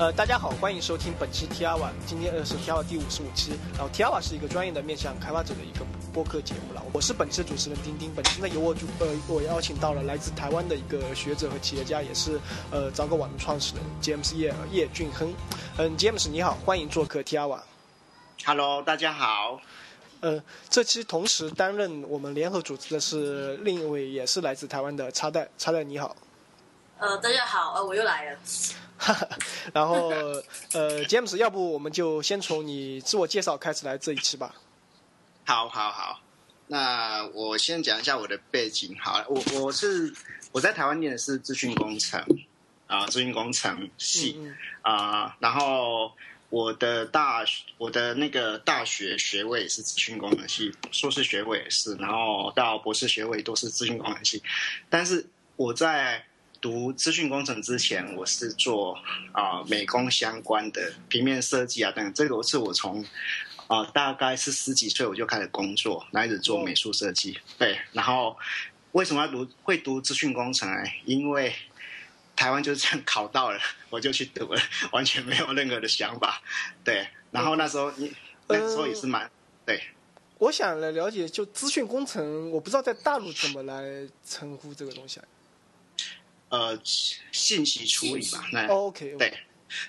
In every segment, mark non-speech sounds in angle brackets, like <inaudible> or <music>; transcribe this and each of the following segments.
呃，大家好，欢迎收听本期 T R a，今天呃是 T R a 第五十五期。然后 T R a 是一个专业的面向开发者的一个播客节目了。我是本期的主持人丁丁。本期呢由我主呃我邀请到了来自台湾的一个学者和企业家，也是呃糟糕网的创始人 James 叶叶俊亨。嗯，James 你好，欢迎做客 T R 瓦。Hello，大家好。呃，这期同时担任我们联合主持的是另一位也是来自台湾的插袋，插袋你好。呃，大家好，呃，我又来了。<laughs> 然后，呃，James，要不我们就先从你自我介绍开始来这一期吧。好，好，好。那我先讲一下我的背景。好，我我是我在台湾念的是资讯工程啊，资讯工程系啊，然后。我的大学，我的那个大学学位是资讯工程系，硕士学位也是，然后到博士学位都是资讯工程系。但是我在读资讯工程之前，我是做啊美工相关的平面设计啊等等。这个是我从啊大概是十几岁我就开始工作，开始做美术设计。对，然后为什么要读会读资讯工程呢？因为台湾就是这样考到了，我就去读了，完全没有任何的想法。对，然后那时候你那时候也是蛮对。我想来了解，就资讯工程，我不知道在大陆怎么来称呼这个东西。呃，信息处理吧。那 OK。对，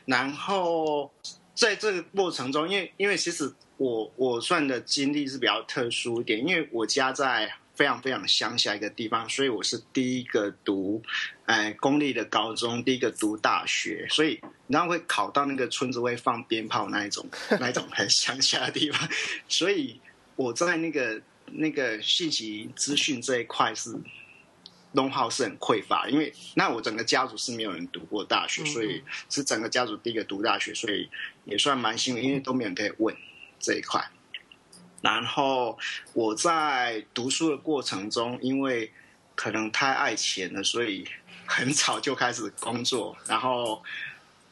然后在这个过程中，因为因为其实我我算的经历是比较特殊一点，因为我家在。非常非常乡下一个地方，所以我是第一个读，哎，公立的高中，第一个读大学，所以然后会考到那个村子会放鞭炮那一种，<laughs> 那一种很乡下的地方，所以我在那个那个信息资讯这一块是弄号是很匮乏，因为那我整个家族是没有人读过大学，所以是整个家族第一个读大学，所以也算蛮幸运，因为都没有人可以问这一块。然后我在读书的过程中，因为可能太爱钱了，所以很早就开始工作。然后，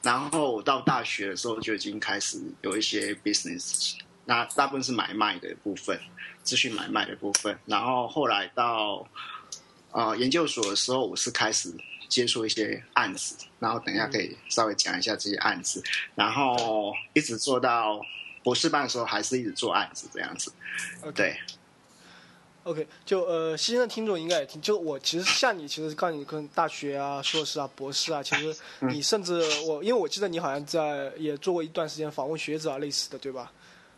然后我到大学的时候就已经开始有一些 business，那大部分是买卖的部分，资讯买卖的部分。然后后来到呃研究所的时候，我是开始接触一些案子，然后等一下可以稍微讲一下这些案子，然后一直做到。博士班的时候还是一直做案子这样子，对。OK，就呃，新的听众应该也听，就我其实像你，其实告诉你跟大学啊、硕士啊、博士啊，其实你甚至我，因为我记得你好像在也做过一段时间访问学者啊，类似的，对吧？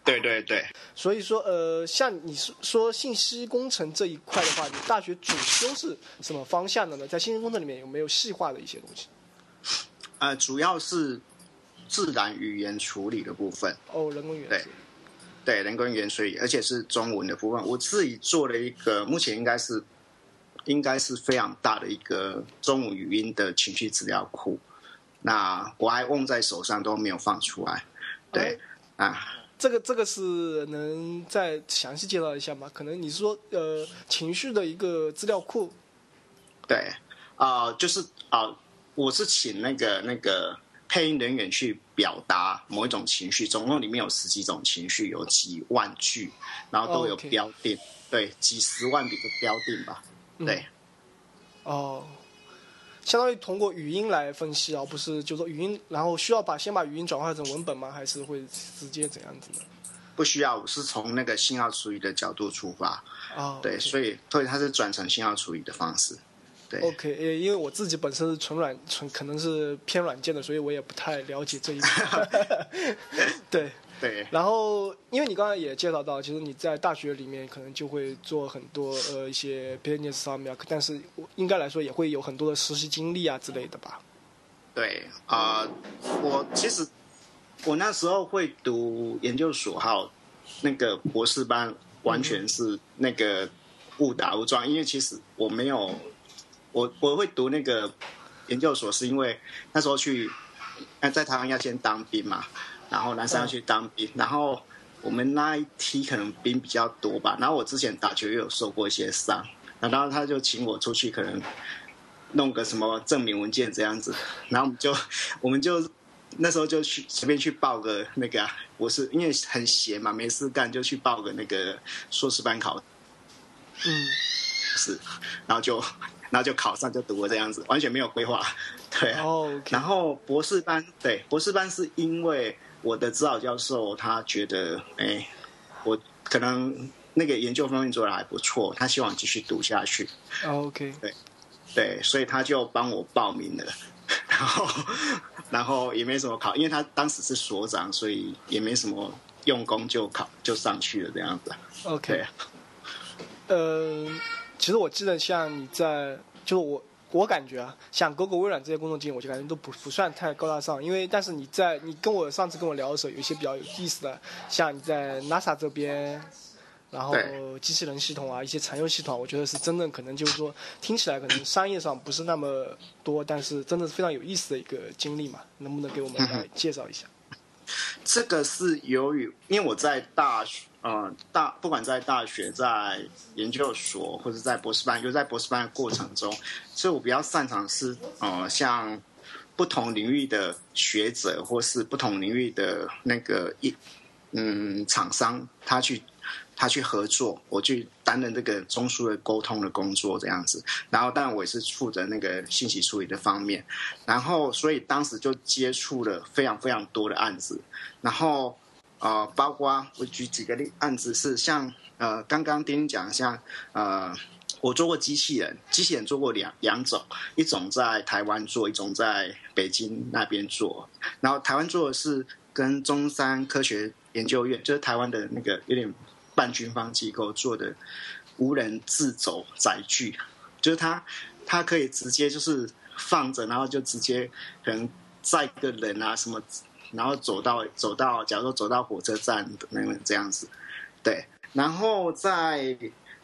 对对对。所以说，呃，像你说信息工程这一块的话，你大学主修是什么方向的呢？在信息工程里面有没有细化的一些东西？呃，主要是。自然语言处理的部分哦，人工语言对，对人工语言处理，而且是中文的部分。我自己做了一个，目前应该是应该是非常大的一个中文语音的情绪资料库。那我还握在手上都没有放出来。对啊，这个这个是能再详细介绍一下吗？可能你是说呃情绪的一个资料库？对啊，就是啊，我是请那个那个。配音人员去表达某一种情绪，总共里面有十几种情绪，有几万句，然后都有标定，对，几十万笔的标定吧，对。哦，相当于通过语音来分析，而不是就说语音，然后需要把先把语音转化成文本吗？还是会直接怎样子呢？不需要，是从那个信号处理的角度出发，哦，对，所以所以它是转成信号处理的方式。对 OK，呃，因为我自己本身是纯软，纯可能是偏软件的，所以我也不太了解这一块。<laughs> 对对。然后，因为你刚才也介绍到，其实你在大学里面可能就会做很多呃一些 business 上面，但是应该来说也会有很多的实习经历啊之类的吧？对啊，我其实我那时候会读研究所哈那个博士班，完全是那个误打误撞，因为其实我没有。我我会读那个研究所，是因为那时候去那，在台湾要先当兵嘛，然后男生要去当兵，然后我们那一批可能兵比较多吧，然后我之前打球也有受过一些伤，然后他就请我出去，可能弄个什么证明文件这样子，然后我们就 <laughs> 我们就那时候就去随便去报个那个，啊我是因为很闲嘛，没事干就去报个那个硕士班考，嗯，是，然后就。然后就考上就读了这样子，完全没有规划。对然后博士班，对博士班是因为我的指导教授他觉得，哎，我可能那个研究方面做的还不错，他希望继续读下去。哦，OK，对对，所以他就帮我报名了，<laughs> 然后然后也没什么考，因为他当时是所长，所以也没什么用功就考就上去了这样子。OK，啊，呃，其实我记得像你在，就是我我感觉啊，像谷歌、微软这些工作经验，我就感觉都不不算太高大上。因为但是你在你跟我上次跟我聊的时候，有一些比较有意思的，像你在 NASA 这边，然后机器人系统啊，一些常用系统，我觉得是真的可能就是说听起来可能商业上不是那么多，但是真的是非常有意思的一个经历嘛。能不能给我们来介绍一下？这个是由于因为我在大学。呃，大不管在大学、在研究所或者在博士班，就在博士班的过程中，所以我比较擅长是呃，像不同领域的学者或是不同领域的那个一嗯厂商，他去他去合作，我去担任这个中枢的沟通的工作这样子。然后，当然我也是负责那个信息处理的方面。然后，所以当时就接触了非常非常多的案子，然后。呃，包括我举几个例案子是像呃，刚刚丁丁讲像呃，我做过机器人，机器人做过两两种，一种在台湾做，一种在北京那边做。然后台湾做的是跟中山科学研究院，就是台湾的那个有点半军方机构做的无人自走载具，就是它它可以直接就是放着，然后就直接可能载个人啊什么。然后走到走到，假如说走到火车站的那个这样子，对。然后在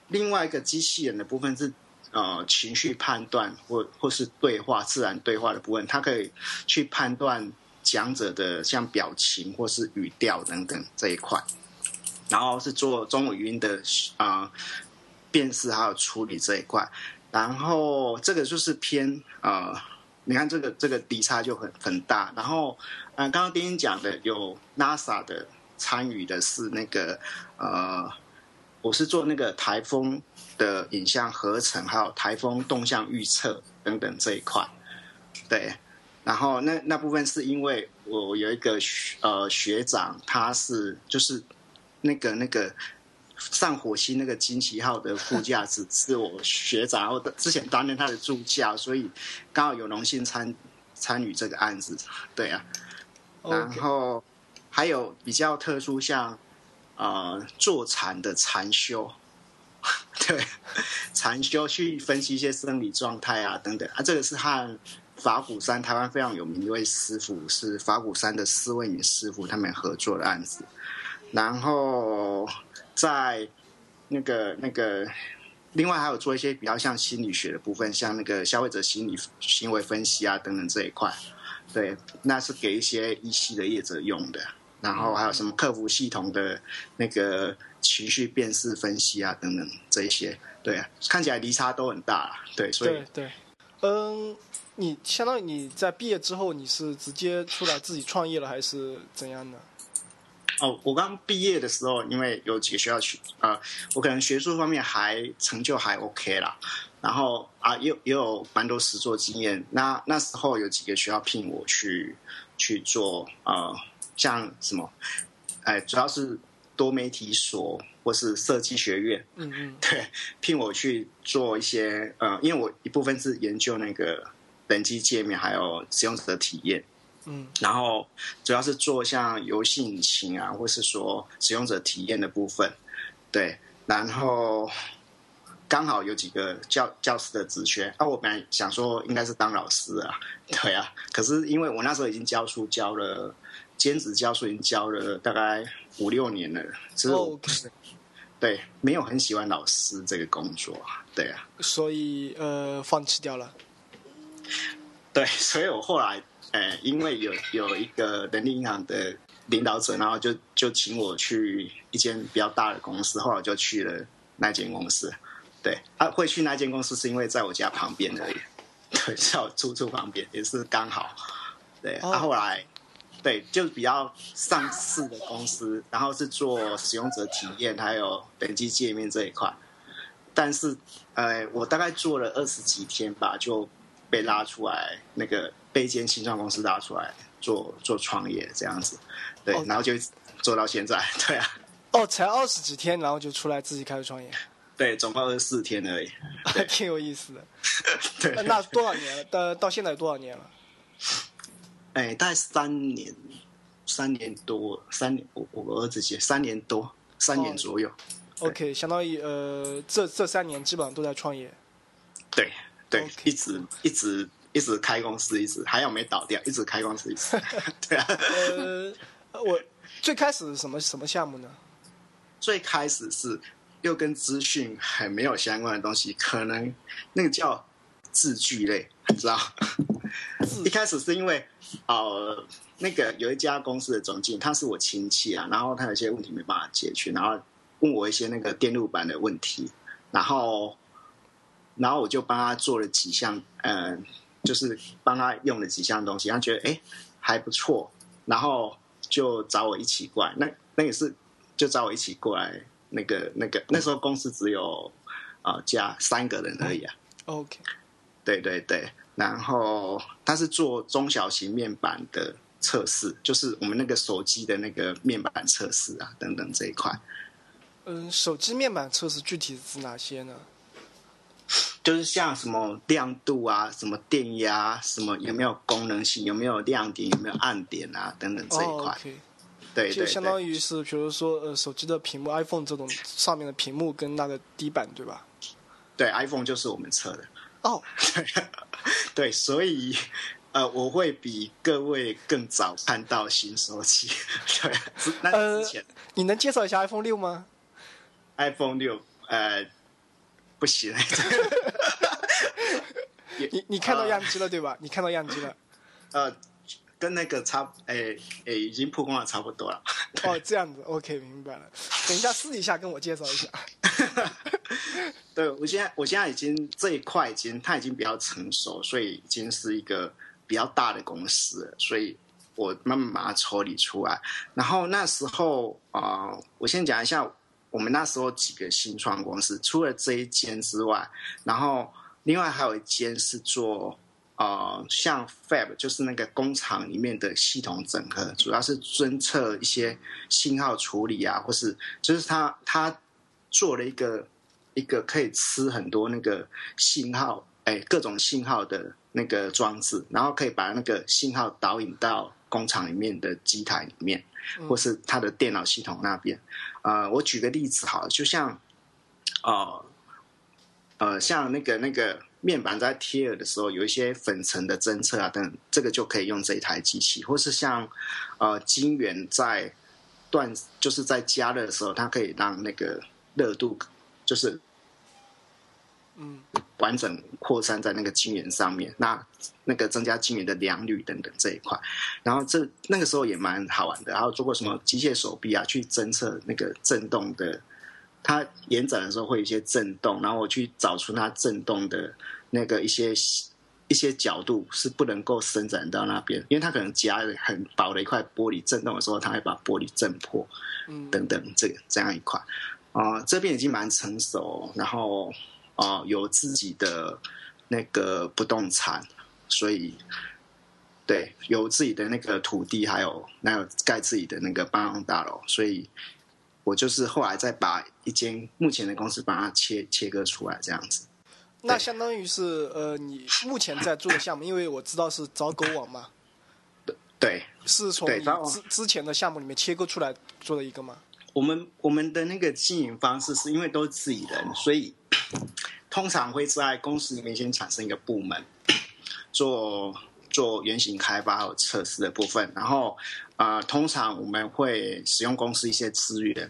另外一个机器人的部分是呃情绪判断或或是对话自然对话的部分，它可以去判断讲者的像表情或是语调等等这一块。然后是做中文语音的啊辨识还有处理这一块。然后这个就是偏呃。你看这个这个底差就很很大，然后，嗯，刚刚丁丁讲的有 NASA 的参与的是那个呃，我是做那个台风的影像合成，还有台风动向预测等等这一块，对，然后那那部分是因为我有一个呃学长，他是就是那个那个。上火星那个惊奇号的副驾驶 <laughs> 是我学长，我之前担任他的助教，所以刚好有荣幸参参与这个案子。对啊，然后还有比较特殊，像呃坐禅的禅修，<laughs> 对禅修去分析一些生理状态啊等等啊，这个是和法鼓山台湾非常有名一位师傅，是法鼓山的四位女师傅他们合作的案子，然后。在那个那个，另外还有做一些比较像心理学的部分，像那个消费者心理行为分析啊等等这一块，对，那是给一些一系的业者用的。然后还有什么客服系统的那个情绪辨识分析啊等等这一些，对，看起来离差都很大，对，所以对对，嗯，你相当于你在毕业之后你是直接出来自己创业了还是怎样的？哦，我刚毕业的时候，因为有几个学校去呃，我可能学术方面还成就还 OK 啦，然后啊，也也有蛮多实作经验。那那时候有几个学校聘我去去做呃，像什么，哎，主要是多媒体所或是设计学院，嗯嗯，<laughs> 对，聘我去做一些呃，因为我一部分是研究那个人机界面还有使用者的体验。嗯，然后主要是做像游戏引擎啊，或是说使用者体验的部分，对。然后刚好有几个教教师的职缺，啊，我本来想说应该是当老师啊，<laughs> 对啊。可是因为我那时候已经教书教了，兼职教书已经教了大概五六年了，之后 <laughs> 对没有很喜欢老师这个工作，对啊。所以呃，放弃掉了。对，所以我后来。哎，因为有有一个人力银行的领导者，然后就就请我去一间比较大的公司，后来就去了那间公司。对，他会去那间公司是因为在我家旁边而已，<laughs> 对，在我住处旁边也是刚好。对，他后来对就比较上市的公司，然后是做使用者体验还有人机界面这一块。但是，呃，我大概做了二十几天吧，就被拉出来那个。被一间新创公司拉出来做做创业这样子，对哦，然后就做到现在，<laughs> 对啊，哦，才二十几天，然后就出来自己开始创业，对，总共二十四天而已，<laughs> 还挺有意思的。<laughs> 对呃，那多少年了？到到现在有多少年了？哎，大概三年，三年多，三年，我我儿子姐三年多，三年左右，对 OK，相当于呃，这这三年基本上都在创业。对对一直一直一直开公司，一直还有没倒掉，一直开公司，一直，<laughs> 对啊。呃，我最开始是什么什么项目呢？最开始是又跟资讯很没有相关的东西，可能那个叫字句类，你知道？一开始是因为呃，那个有一家公司的总经理，他是我亲戚啊，然后他有些问题没办法解决，然后问我一些那个电路板的问题，然后然后我就帮他做了几项，嗯、就是帮他用了几项东西，他觉得哎还不错，然后就找我一起过来，那那也是就找我一起过来，那个那个那时候公司只有啊、呃加三个人而已啊，OK，对对对，然后他是做中小型面板的测试，就是我们那个手机的那个面板测试啊等等这一块，嗯，手机面板测试具体是指哪些呢？就是像什么亮度啊、什么电压、什么有没有功能性、有没有亮点、有没有暗点啊等等这一哦块对对就相当于是，比如说呃，手机的屏幕，iPhone 这种上面的屏幕跟那个底板，对吧？对，iPhone 就是我们测的。哦，<laughs> 对，所以呃，我会比各位更早看到新手机。对，之那呃之前、你能介绍一下 iPhone 六吗？iPhone 六呃不行，你你看到样机了对吧？你看到样机了。<laughs> 呃，跟那个差哎哎已经曝光的差不多了。<laughs> 哦，这样子，OK，明白了。等一下私底下跟我介绍一下。<laughs> 对我现在我现在已经这一块已经它已经比较成熟，所以已经是一个比较大的公司了，所以我慢慢把它抽离出来。然后那时候啊、呃我先讲一下我们那时候几个新创公司，除了这一间之外，然后另外还有一间是做。呃，像 Fab 就是那个工厂里面的系统整合，主要是侦测一些信号处理啊，或是就是他他做了一个一个可以吃很多那个信号，哎，各种信号的那个装置，然后可以把那个信号导引到工厂里面的机台里面，嗯或是他的电脑系统那边。呃，我举个例子好了，就像呃呃，像那个那个面板在贴耳的时候，有一些粉尘的侦测啊等等，这个就可以用这一台机器，或是像呃晶圆在断就是在加热的时候，它可以让那个热度就是嗯完整扩散在那个晶圆上面，那那个增加晶圆的良率等等这一块，然后这那个时候也蛮好玩的，然后做过什么机械手臂啊，去侦测那个震动的，它延展的时候会有一些震动，然后我去找出它震动的那个一些一些角度是不能够伸展到那边，因为它可能夹了很薄的一块玻璃，震动的时候它会把玻璃震破，嗯。等等这个这样一块，啊、这边已经蛮成熟，然后啊、有自己的那个不动产，所以对有自己的那个土地，还有还有盖自己的那个办公大楼，所以我就是后来再把一间目前的公司把它切切割出来，这样子。那相当于是呃，你目前在做的项目，因为我知道是找狗网嘛，对，是从之之前的项目里面切割出来做的一个吗？我们我们的那个经营方式是因为都是自己人，所以通常会在公司里面先产生一个部门，做做原型开发和测试的部分，然后呃，通常我们会使用公司一些资源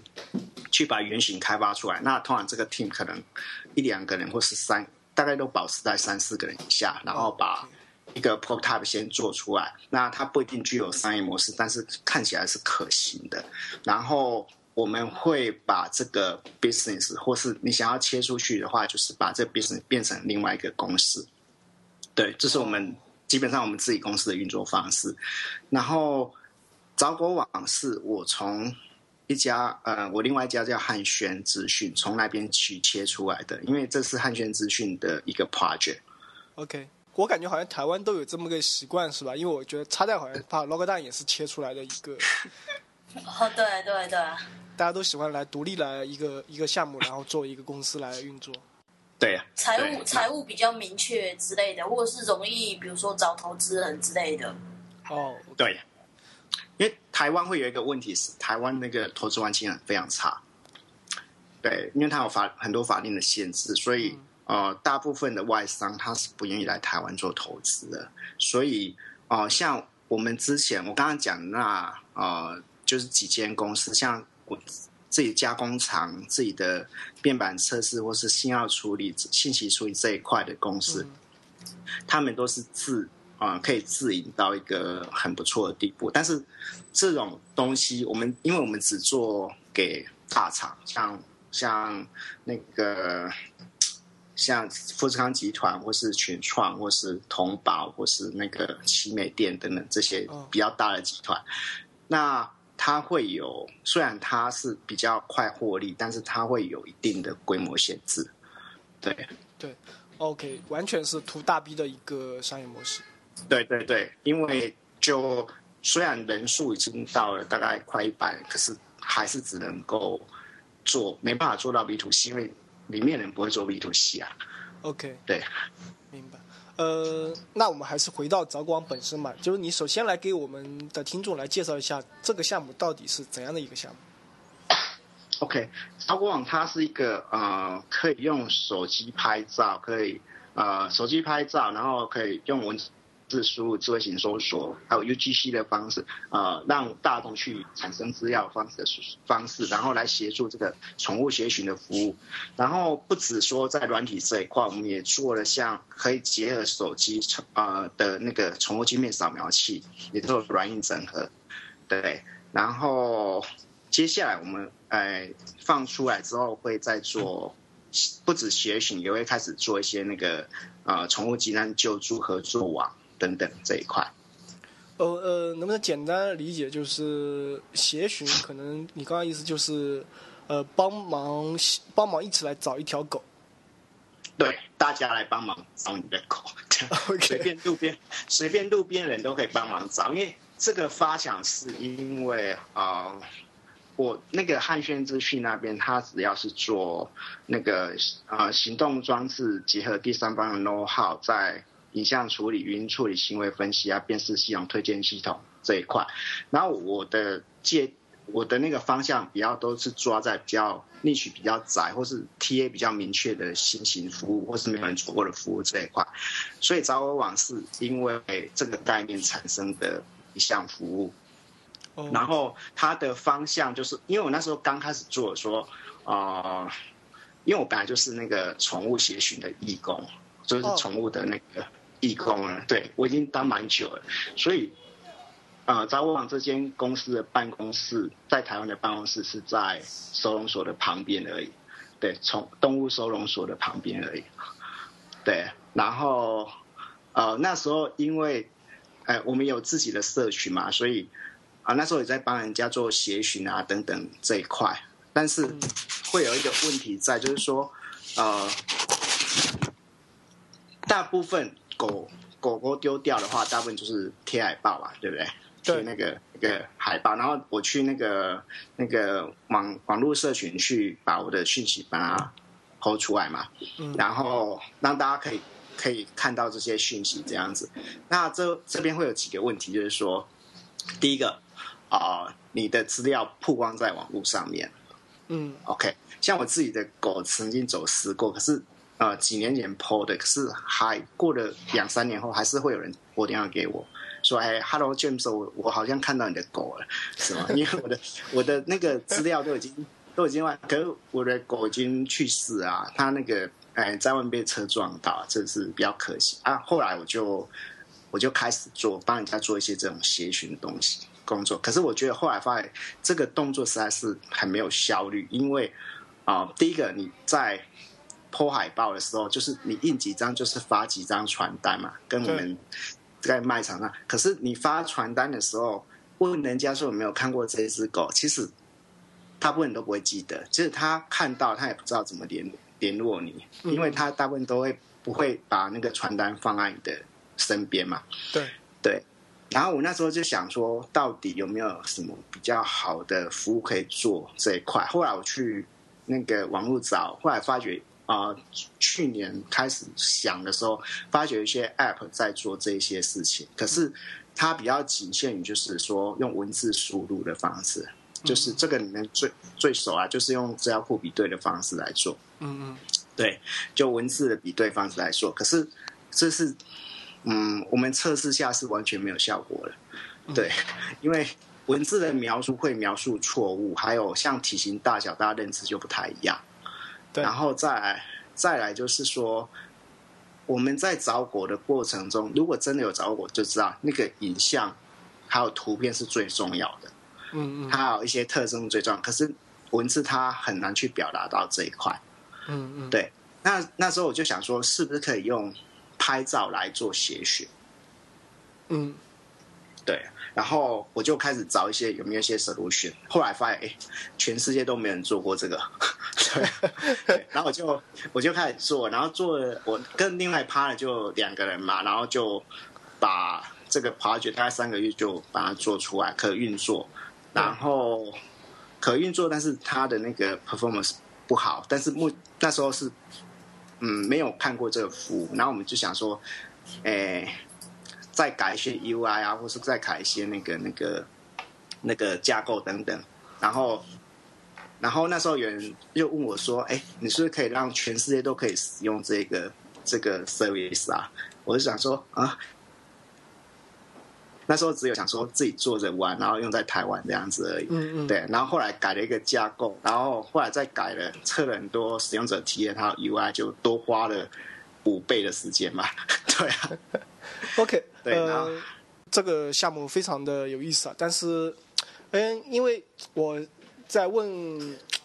去把原型开发出来。那通常这个 team 可能一两个人或是三，大概都保持在三四个人以下，然后把一个 prototype 先做出来。那它不一定具有商业模式，但是看起来是可行的。然后我们会把这个 business，或是你想要切出去的话，就是把这 business 变成另外一个公司。对，这是我们基本上我们自己公司的运作方式。然后找狗网是我从一家呃，我另外一家叫汉轩资讯，从那边去切出来的，因为这是汉轩资讯的一个 project。OK，我感觉好像台湾都有这么个习惯，是吧？因为我觉得插袋好像把 log 蛋也是切出来的一个，<laughs> 哦，对对对，大家都喜欢来独立来一个一个项目，然后作为一个公司来运作。对呀，财务对财务比较明确之类的，或者是容易，比如说找投资人之类的。哦，对，因为台湾会有一个问题是，台湾那个投资环境非常差。对，因为它有法很多法令的限制，所以、呃，大部分的外商他是不愿意来台湾做投资的。所以呃，像我们之前我刚刚讲那呃，就是几间公司，像我自己加工厂、自己的面板测试或是信号处理、信息处理这一块的公司，他们都是自啊、呃可以自营到一个很不错的地步。但是这种东西，我们因为我们只做给大厂，像像那个像富士康集团，或是群创，或是同宝，或是那个奇美店等等这些哦。比较大的集团，那它会有虽然它是比较快获利，但是它会有一定的规模限制。对对，OK，完全是图大 B 的一个商业模式。对对对，因为就虽然人数已经到了大概快一百人，可是还是只能够做，没办法做到 B to C，因为里面人不会做 B to C 啊。OK，对，明白。呃，那我们还是回到找广本身嘛，就是你首先来给我们的听众来介绍一下这个项目到底是怎样的一个项目。OK，超国网它是一个呃，可以用手机拍照，可以呃手机拍照，然后可以用文字自输入、智慧型搜索，还有 UGC 的方式，呃，让大众去产生资料方式的方式，然后来协助这个宠物协寻的服务。然后不止说在软体这一块，我们也做了像可以结合手机呃的那个宠物晶片扫描器，也做软硬整合。对，然后接下来我们呃放出来之后，会再做不止协寻，也会开始做一些那个呃宠物急难救助合作网等等这一块。呃呃，能不能简单理解就是协寻？可能你刚刚意思就是，呃，帮忙帮忙一起来找一条狗。对，大家来帮忙找你的狗，随便路边随便路边人都可以帮忙找，因为这个发想是因为呃，我那个汉轩资讯那边，他只要是做那个呃行动装置结合第三方的 know how，在影像处理、语音处理、行为分析啊、辨识系统、推荐系统这一块，然后我的界我的那个方向比较都是抓在比较 niche 比较窄，或是 TA 比较明确的新型服务，或是没有人做过的服务这一块。所以找我网是因为这个概念产生的一项服务。哦然后它的方向就是，因为我那时候刚开始做，说，呃，因为我本来就是那个宠物协寻的义工，就是哦宠物的那个义工了。对我已经当蛮久了，所以，呃，找我网这间公司的办公室在台湾的办公室是在收容所的旁边而已，对，从动物收容所的旁边而已。对，然后，呃，那时候因为，呃，我们有自己的社群嘛，所以。啊，那时候也在帮人家做协寻啊等等这一块，但是会有一个问题在，就是说，呃，大部分狗狗狗丢掉的话，大部分就是贴海报嘛，对不对？对贴那个那个海报，然后我去那个那个网网络社群去把我的讯息把它抛出来嘛，嗯然后让大家可以可以看到这些讯息这样子。那这这边会有几个问题，就是说，第一个。啊、你的资料曝光在网络上面嗯，OK。像我自己的狗曾经走私过，可是呃几年前 PO 的，可是还过了两三年后，还是会有人拨电话给我说：“哎，Hello James，我我好像看到你的狗了，是吗？<laughs> 因为我的我的那个资料都已经都已经完，可是我的狗已经去世啊，它那个哎在外面被车撞到，这是比较可惜啊。后来我就我就开始做帮人家做一些这种协寻的东西。工作，可是我觉得后来发现这个动作实在是很没有效率，因为啊、第一个你在剖海报的时候，就是你印几张就是发几张传单嘛，跟我们在卖场上。可是你发传单的时候，问人家说有没有看过这只狗，其实大部分人都不会记得，就是他看到他也不知道怎么联联络你，因为他大部分都会不会把那个传单放在你的身边嘛。对对。然后我那时候就想说，到底有没有什么比较好的服务可以做这一块？后来我去那个网络找，后来发觉啊、去年开始想的时候，发觉一些 App 在做这些事情，可是它比较仅限于就是说用文字输入的方式，就是这个里面最最熟啊，就是用资料库比对的方式来做。嗯嗯对，就文字的比对方式来做，可是这是，嗯，我们测试下是完全没有效果的，<laughs> 对，因为文字的描述会描述错误，还有像体型大小，大家认知就不太一样。对。然后再来再来就是说，我们在找果的过程中，如果真的有找果，就知道那个影像还有图片是最重要的。嗯嗯。它有一些特征最重要，可是文字它很难去表达到这一块。嗯嗯，对，那那时候我就想说，是不是可以用拍照来做写选？嗯。对，然后我就开始找一些有没有一些 solution，后来发现，哎，全世界都没人做过这个，对，然后我就我就开始做，然后做，我跟另外一 part 就两个人嘛，然后就把这个 project 大概三个月就把它做出来，可运作，然后可运作，但是它的那个 performance 不好，但是目那时候是嗯没有看过这个服务，然后我们就想说，哎。再改一些 UI 啊，或是再改一些那个那个那个架构等等。然后，然后那时候有人又问我说：“哎，你是不是可以让全世界都可以使用这个这个 service 啊？”我就想说啊，那时候只有想说自己做着玩，然后用在台湾这样子而已。嗯嗯，对，然后后来改了一个架构，然后后来再改了，测了很多使用者体验，还有 UI，就多花了五倍的时间嘛。<laughs> 对啊，<laughs> OK，呃，这个项目非常的有意思啊，但是，嗯，因为我在问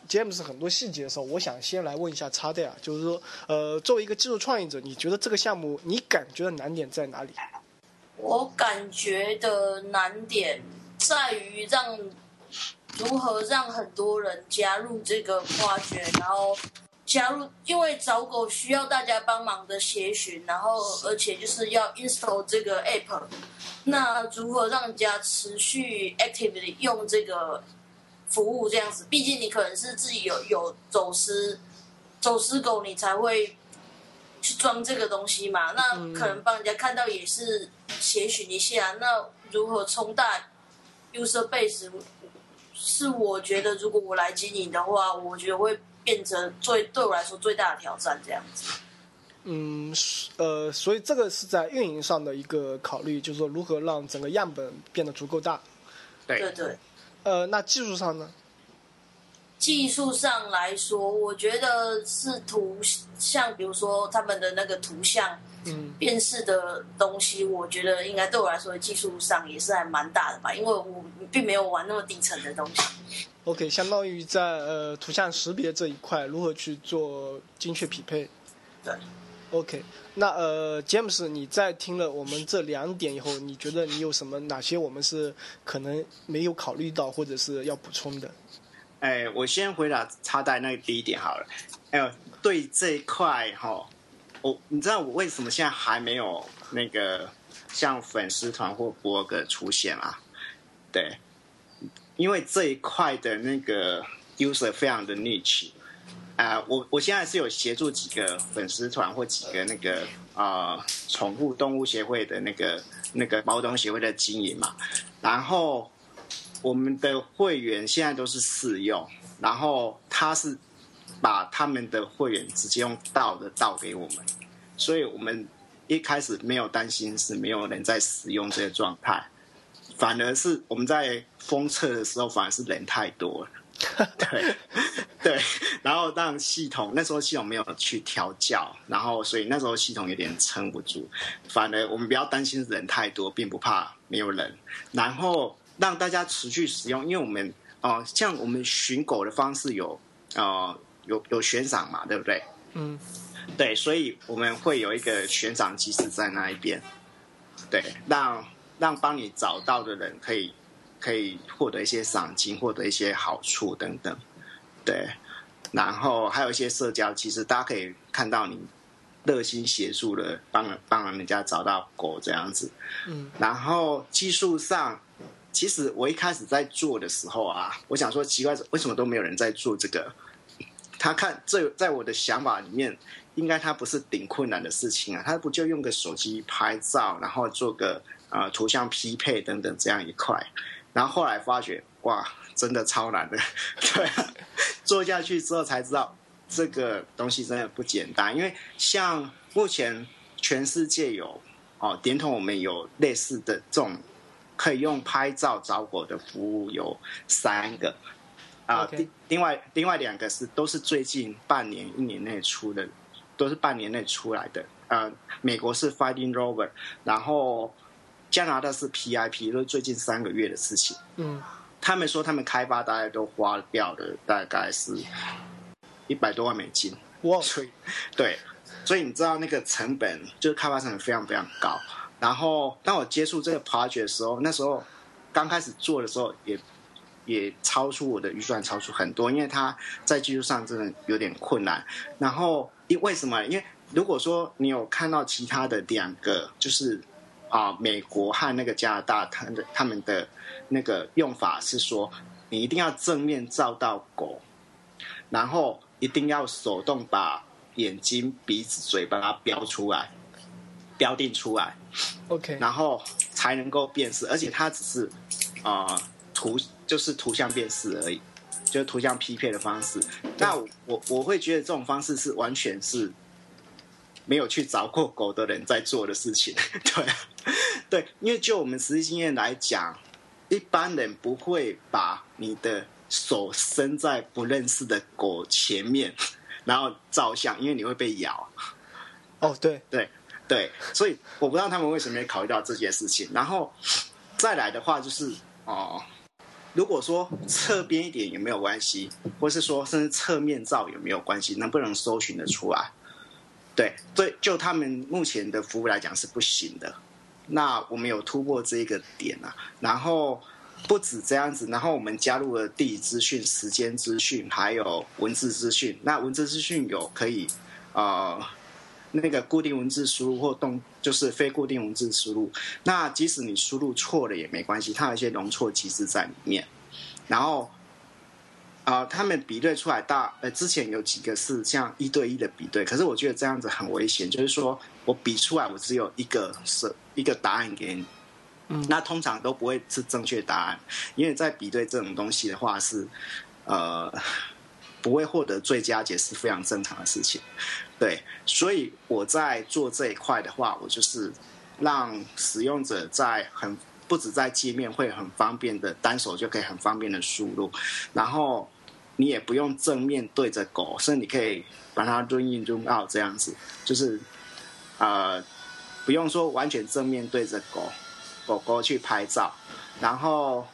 James 很多细节的时候，我想先来问一下插队啊，就是说，呃，作为一个技术创业者，你觉得这个项目你感觉的难点在哪里？我感觉的难点在于让如何让很多人加入这个挖掘，然后加入，因为找狗需要大家帮忙的协寻，然后而且就是要 install 这个 app，那如何让人家持续 actively 用这个服务这样子？毕竟你可能是自己有有走私走私狗，你才会去装这个东西嘛。那可能帮人家看到也是协寻一下。那如何冲大 user base？是我觉得，如果我来经营的话，我觉得会变成最对我来说最大的挑战这样子。嗯，呃，所以这个是在运营上的一个考虑，就是说如何让整个样本变得足够大。对对对。呃，那技术上呢？技术上来说，我觉得是图像，比如说他们的那个图像嗯辨识的东西，我觉得应该对我来说技术上也是还蛮大的吧，因为我并没有玩那么底层的东西。，OK，相当于在呃图像识别这一块如何去做精确匹配。对。OK，那呃，James，你在听了我们这两点以后，你觉得你有什么哪些我们是可能没有考虑到，或者是要补充的？哎，我先回答插袋那个第一点好了。哎呦，对这一块哈，我你知道我为什么现在还没有那个像粉丝团或博客出现啊？对，因为这一块的那个 user 非常的 niche。啊、我我现在是有协助几个粉丝团或几个那个啊宠物动物协会的那个那个包装协会的经营嘛，然后我们的会员现在都是试用，然后他是把他们的会员直接用倒的倒给我们，所以我们一开始没有担心是没有人在使用这个状态，反而是我们在封测的时候反而是人太多了。<laughs> 对对，然后让系统那时候系统没有去调教，然后所以那时候系统有点撑不住。反而我们不要担心人太多，并不怕没有人，然后让大家持续使用，因为我们呃像我们寻狗的方式有呃有有悬赏嘛，对不对？嗯对，所以我们会有一个悬赏机制在那一边，对，让让帮你找到的人可以可以获得一些赏金，获得一些好处等等，对，然后还有一些社交，其实大家可以看到你热心协助的，帮帮人家找到狗这样子。嗯，然后技术上，其实我一开始在做的时候啊，我想说奇怪，为什么都没有人在做这个？他看这在我的想法里面，应该他不是顶困难的事情啊，他不就用个手机拍照，然后做个呃图像匹配等等这样一块，然后后来发觉哇，真的超难的，<laughs> 对、啊，做下去之后才知道这个东西真的不简单，因为像目前全世界有哦，点筒我们有类似的这种可以用拍照找狗的服务有三个。啊另另外另外两个是都是最近半年一年内出的，都是半年内出来的。呃，美国是 Fighting Rover，然后加拿大是 PIP，都是最近三个月的事情。嗯，他们说他们开发大概都花掉了大概是一百多万美金，哇，所 <laughs> 以对，所以你知道那个成本就是开发成本非常非常高。然后当我接触这个 project 的时候，那时候刚开始做的时候也也超出我的预算，超出很多，因为它在技术上真的有点困难。然后因为什么？因为如果说你有看到其他的两个，就是啊、美国和那个加拿大，他的他们的那个用法是说，你一定要正面照到狗，然后一定要手动把眼睛、鼻子、嘴巴它标出来，标定出来。OK，然后才能够辨识，而且它只是啊、呃图就是图像辨识而已，就是图像匹配的方式。那我我我会觉得这种方式是完全是没有去找过狗的人在做的事情，<laughs> 对啊 <laughs> 对，因为就我们实际经验来讲，一般人不会把你的手伸在不认识的狗前面，然后照相，因为你会被咬。哦，对，对对，所以我不知道他们为什么没考虑到这件事情。然后再来的话就是哦、如果说侧边一点有没有关系，或是说甚至侧面照有没有关系，能不能搜寻得出来？对，对，就他们目前的服务来讲是不行的。那我们有突破这个点啊，然后不止这样子，然后我们加入了地理资讯、时间资讯，还有文字资讯。那文字资讯有可以呃那个固定文字输入或动就是非固定文字输入。那即使你输入错了也没关系，它有一些容错机制在里面。然后，啊，他们比对出来大呃，之前有几个是像一对一的比对，可是我觉得这样子很危险，就是说我比出来我只有一个是一个答案给你。嗯那通常都不会是正确答案，因为在比对这种东西的话是，呃，不会获得最佳解是非常正常的事情。对，所以我在做这一块的话，我就是让使用者在很不止在界面会很方便的单手就可以很方便的输入，然后你也不用正面对着狗，甚至你可以把它 run in run out 这样子，就是呃不用说完全正面对着狗狗狗去拍照，然后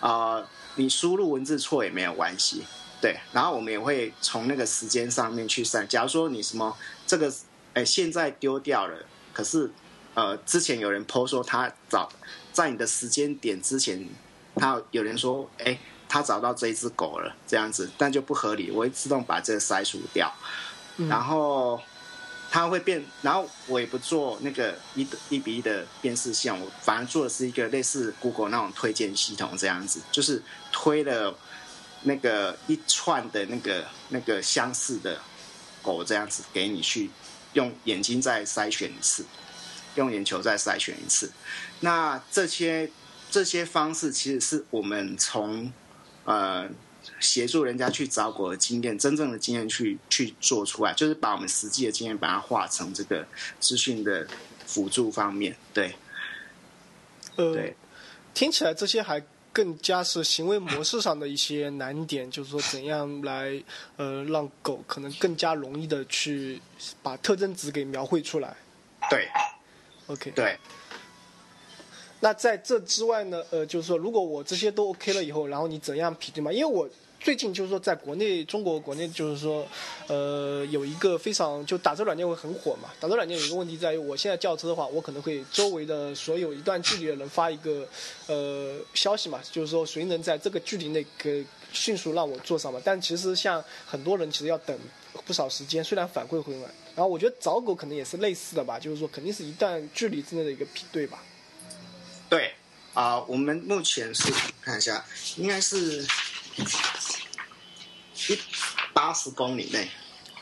呃你输入文字错也没有关系，对，然后我们也会从那个时间上面去算。假如说你什么这个，哎，现在丢掉了，可是呃，之前有人 PO 说他找在你的时间点之前，他有人说，哎，他找到这一只狗了，这样子，但就不合理，我会自动把这个筛除掉，嗯然后。它会变，然后我也不做那个一一比一的辨识项，我反而做的是一个类似 Google 那种推荐系统这样子，就是推了那个一串的那个那个相似的狗这样子给你去用眼睛再筛选一次，用眼球再筛选一次。那这些这些方式其实是我们从呃协助人家去找狗的经验，真正的经验去去做出来，就是把我们实际的经验把它化成这个资讯的辅助方面。对呃对，听起来这些还更加是行为模式上的一些难点，就是说怎样来呃让狗可能更加容易的去把特征值给描绘出来。对 OK，对，那在这之外呢，呃，就是说，如果我这些都 OK 了以后，然后你怎样匹对嘛？因为我最近就是说，在国内，中国国内就是说，呃，有一个非常就打车软件会很火嘛。打车软件有一个问题在于，我现在叫车的话，我可能会周围的所有一段距离的人发一个呃消息嘛，就是说谁能在这个距离内可迅速让我坐上嘛。但其实像很多人其实要等不少时间，虽然反馈会慢。然后我觉得找狗可能也是类似的吧，就是说肯定是一段距离之内的一个比对吧。对啊、我们目前是看一下，应该是一八十公里内，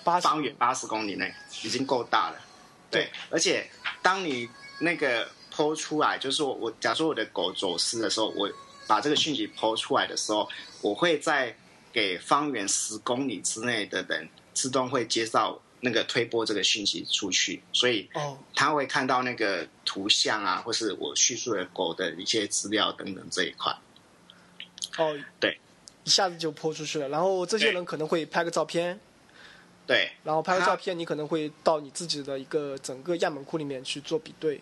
八方圆八十公里内已经够大了。对，而且当你那个剖出来，就是我我假如说我的狗走失的时候，我把这个讯息剖出来的时候，我会在给方圆十公里之内的人自动会接到那个推播这个讯息出去，所以哦他会看到那个图像啊，或是我叙述的狗的一些资料等等这一块。哦，对，一下子就泼出去了。然后这些人可能会拍个照片，对然后拍个照片，你可能会到你自己的一个整个样本库里面去做比对。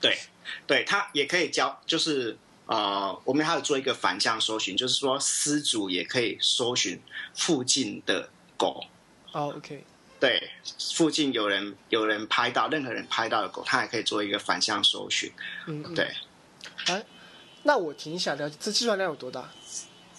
对对，它也可以教，就是呃，我们还有做一个反向搜寻，就是说失主也可以搜寻附近的狗。哦，OK，对，附近有人有人拍到，任何人拍到的狗，他也可以做一个反向搜寻。嗯，嗯对，哎，那我挺想了解，这计算量有多大？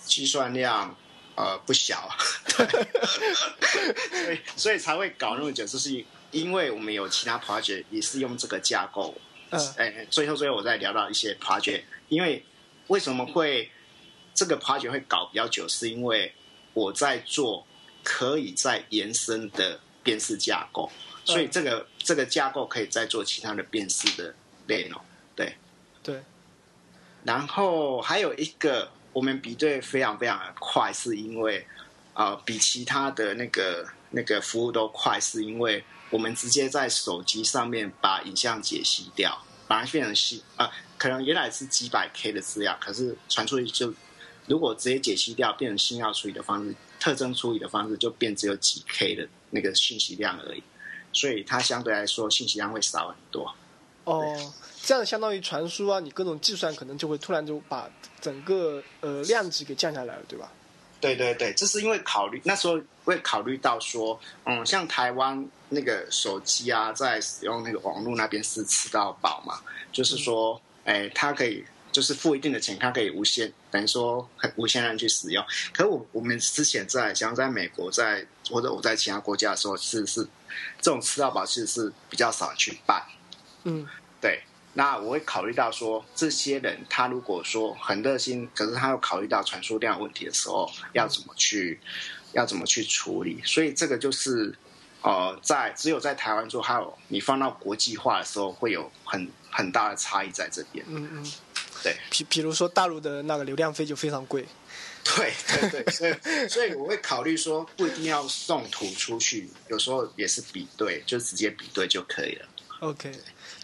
计算量呃不小，<laughs> 所以所以才会搞那么久，就是因为我们有其他 project 也是用这个架构。嗯。哎，最后最后我再聊到一些 project，因为为什么会这个 project 会搞比较久，是因为我在做可以再延伸的辨识架构，所以这个这个架构可以再做其他的辨识的内容。对，对，然后还有一个我们比对非常非常的快，是因为呃比其他的那个那个服务都快，是因为我们直接在手机上面把影像解析掉，把它变成细啊、可能原来是几百 K 的资料，可是传出去就如果直接解析掉，变成信号处理的方式、特征处理的方式，就变只有几 K 的那个信息量而已，所以它相对来说信息量会少很多。哦，这样相当于传输啊，你各种计算可能就会突然就把整个呃量级给降下来了，对吧？对对对，这是因为考虑那时候会考虑到说，嗯，像台湾那个手机啊，在使用那个网络那边是吃到饱嘛，就是说，哎，它可以就是付一定的钱，它可以无限，等于说很无限量去使用。可是我我们之前在像在美国在或者我在其他国家的时候，是是这种吃到饱其实是比较少去办。嗯，对，那我会考虑到说，这些人他如果说很热心，可是他又考虑到传输量问题的时候，要怎么去，要怎么去处理？所以这个就是，呃，在只有在台湾做，还有你放到国际化的时候，会有很很大的差异在这边。嗯嗯，对，比比如说大陆的那个流量费就非常贵。对对对，所以所以我会考虑说，不一定要送图出去，有时候也是比对，就直接比对就可以了。OK，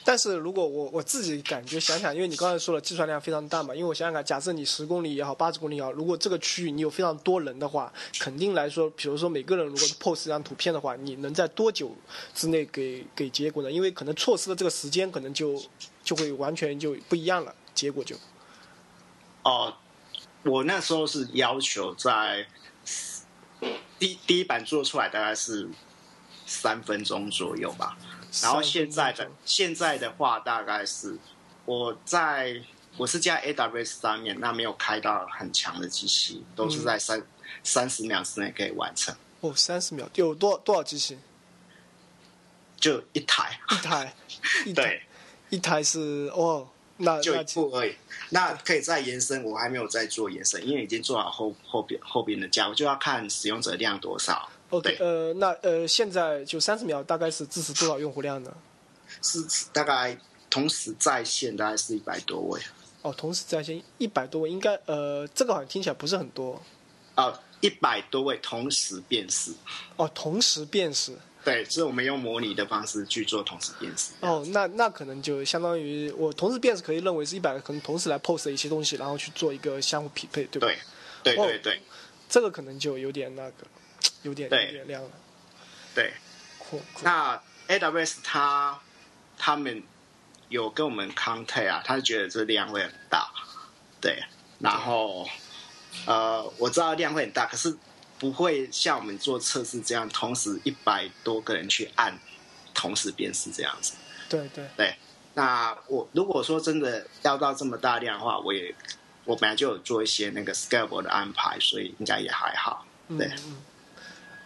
但是如果我我自己感觉想想，因为你刚才说了计算量非常大嘛，因为我想想看，假设你十公里也好，八十公里也好，如果这个区域你有非常多人的话，肯定来说，比如说每个人如果是 post 一张图片的话，你能在多久之内给给结果呢？因为可能错失的这个时间，可能就就会完全就不一样了，结果就。哦，我那时候是要求在第第一版做出来大概是三分钟左右吧，然后现在的现在的话大概是我在我是在 AWS 上面，那没有开到很强的机器，都是在三三十秒之内可以完成，哦三十秒有多多少机器？就一台，一台，<laughs> 一台对，一台是哦，那就一部而已。那可以再延伸，我还没有在做延伸，因为已经做好后后边后边的架我，就要看使用者量多少。OK 呃那呃现在就三十秒大概是支持多少用户量呢？是大概同时在线大概是一百多位哦，同时在线一百多位，应该呃，这个好像听起来不是很多啊，一百多位同时辨识。哦。同时辨识对，是我们用模拟的方式去做同时辨识。哦，那那可能就相当于我同时辨识可以认为是一百个，可能同时来 post 一些东西，然后去做一个相互匹配，对吧？对，对对这个可能就有点那个，有点有对点亮了。对。酷酷那 AWS 他他们有跟我们 contact 啊，他觉得这量会很大，对。然后呃，我知道量会很大，可是不会像我们做测试这样，同时一百多个人去按同时辨识这样子。对对，对，那我如果说真的要到这么大量的话，我也我本来就有做一些那个 scalable 的安排，所以应该也还好。嗯对嗯。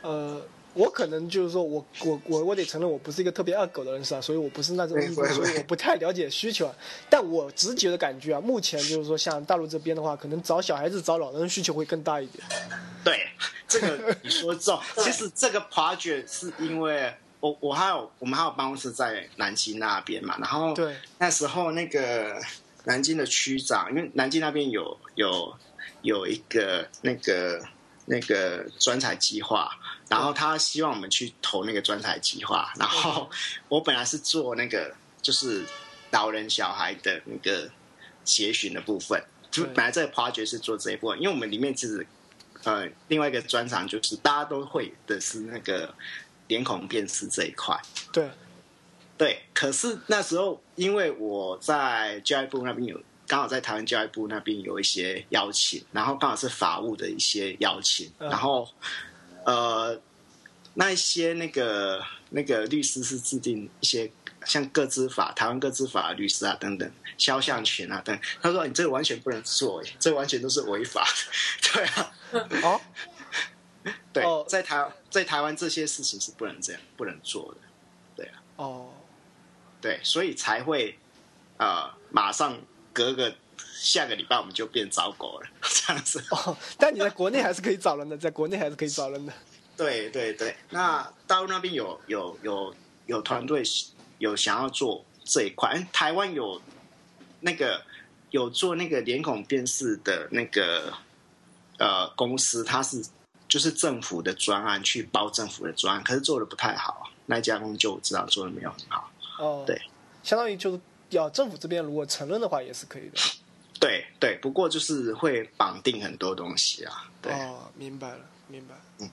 呃，我可能就是说我我我我得承认我不是一个特别爱狗的人是吧？所以我不是那种所以我不太了解需求啊。但我直觉的感觉啊，目前就是说像大陆这边的话，可能找小孩子、找老人的需求会更大一点。对，这个你说中。<laughs> 其实这个 project 是因为我我还有我们还有办公室在南京那边嘛，然后对那时候那个南京的区长，因为南京那边有有有一个那个那个专才计划，然后他希望我们去投那个专才计划，然后我本来是做那个就是老人小孩的那个协寻的部分，就本来这个 project 是做这一部分，因为我们里面其实呃另外一个专长就是大家都会的是那个脸孔辨识这一块。对。对，可是那时候因为我在教育部那边有，刚好在台湾教育部那边有一些邀请，然后刚好是法务的一些邀请，嗯。然后呃，那一些那个那个律师是制定一些像各资法、台湾各资法的律师啊等等，肖像权啊等等，他说你这个完全不能做，这完全都是违法的，<laughs> 对啊，<laughs> 哦？<laughs> 对哦，在台在台湾这些事情是不能这样不能做的。对啊。哦。对，所以才会呃，马上隔个下个礼拜我们就变找狗了，<laughs> 这样子。哦，但你在国内还是可以找人的，在国内还是可以找人的。对对对，那大陆那边有有有有团队有想要做这一块，台湾有那个有做那个脸孔辨识的那个呃公司，它是就是政府的专案去包政府的专案，可是做的不太好，那一家公司就我知道做的没有很好。哦，对，相当于就是要政府这边如果承认的话，也是可以的。对对，不过就是会绑定很多东西啊。对、哦，明白了，明白嗯。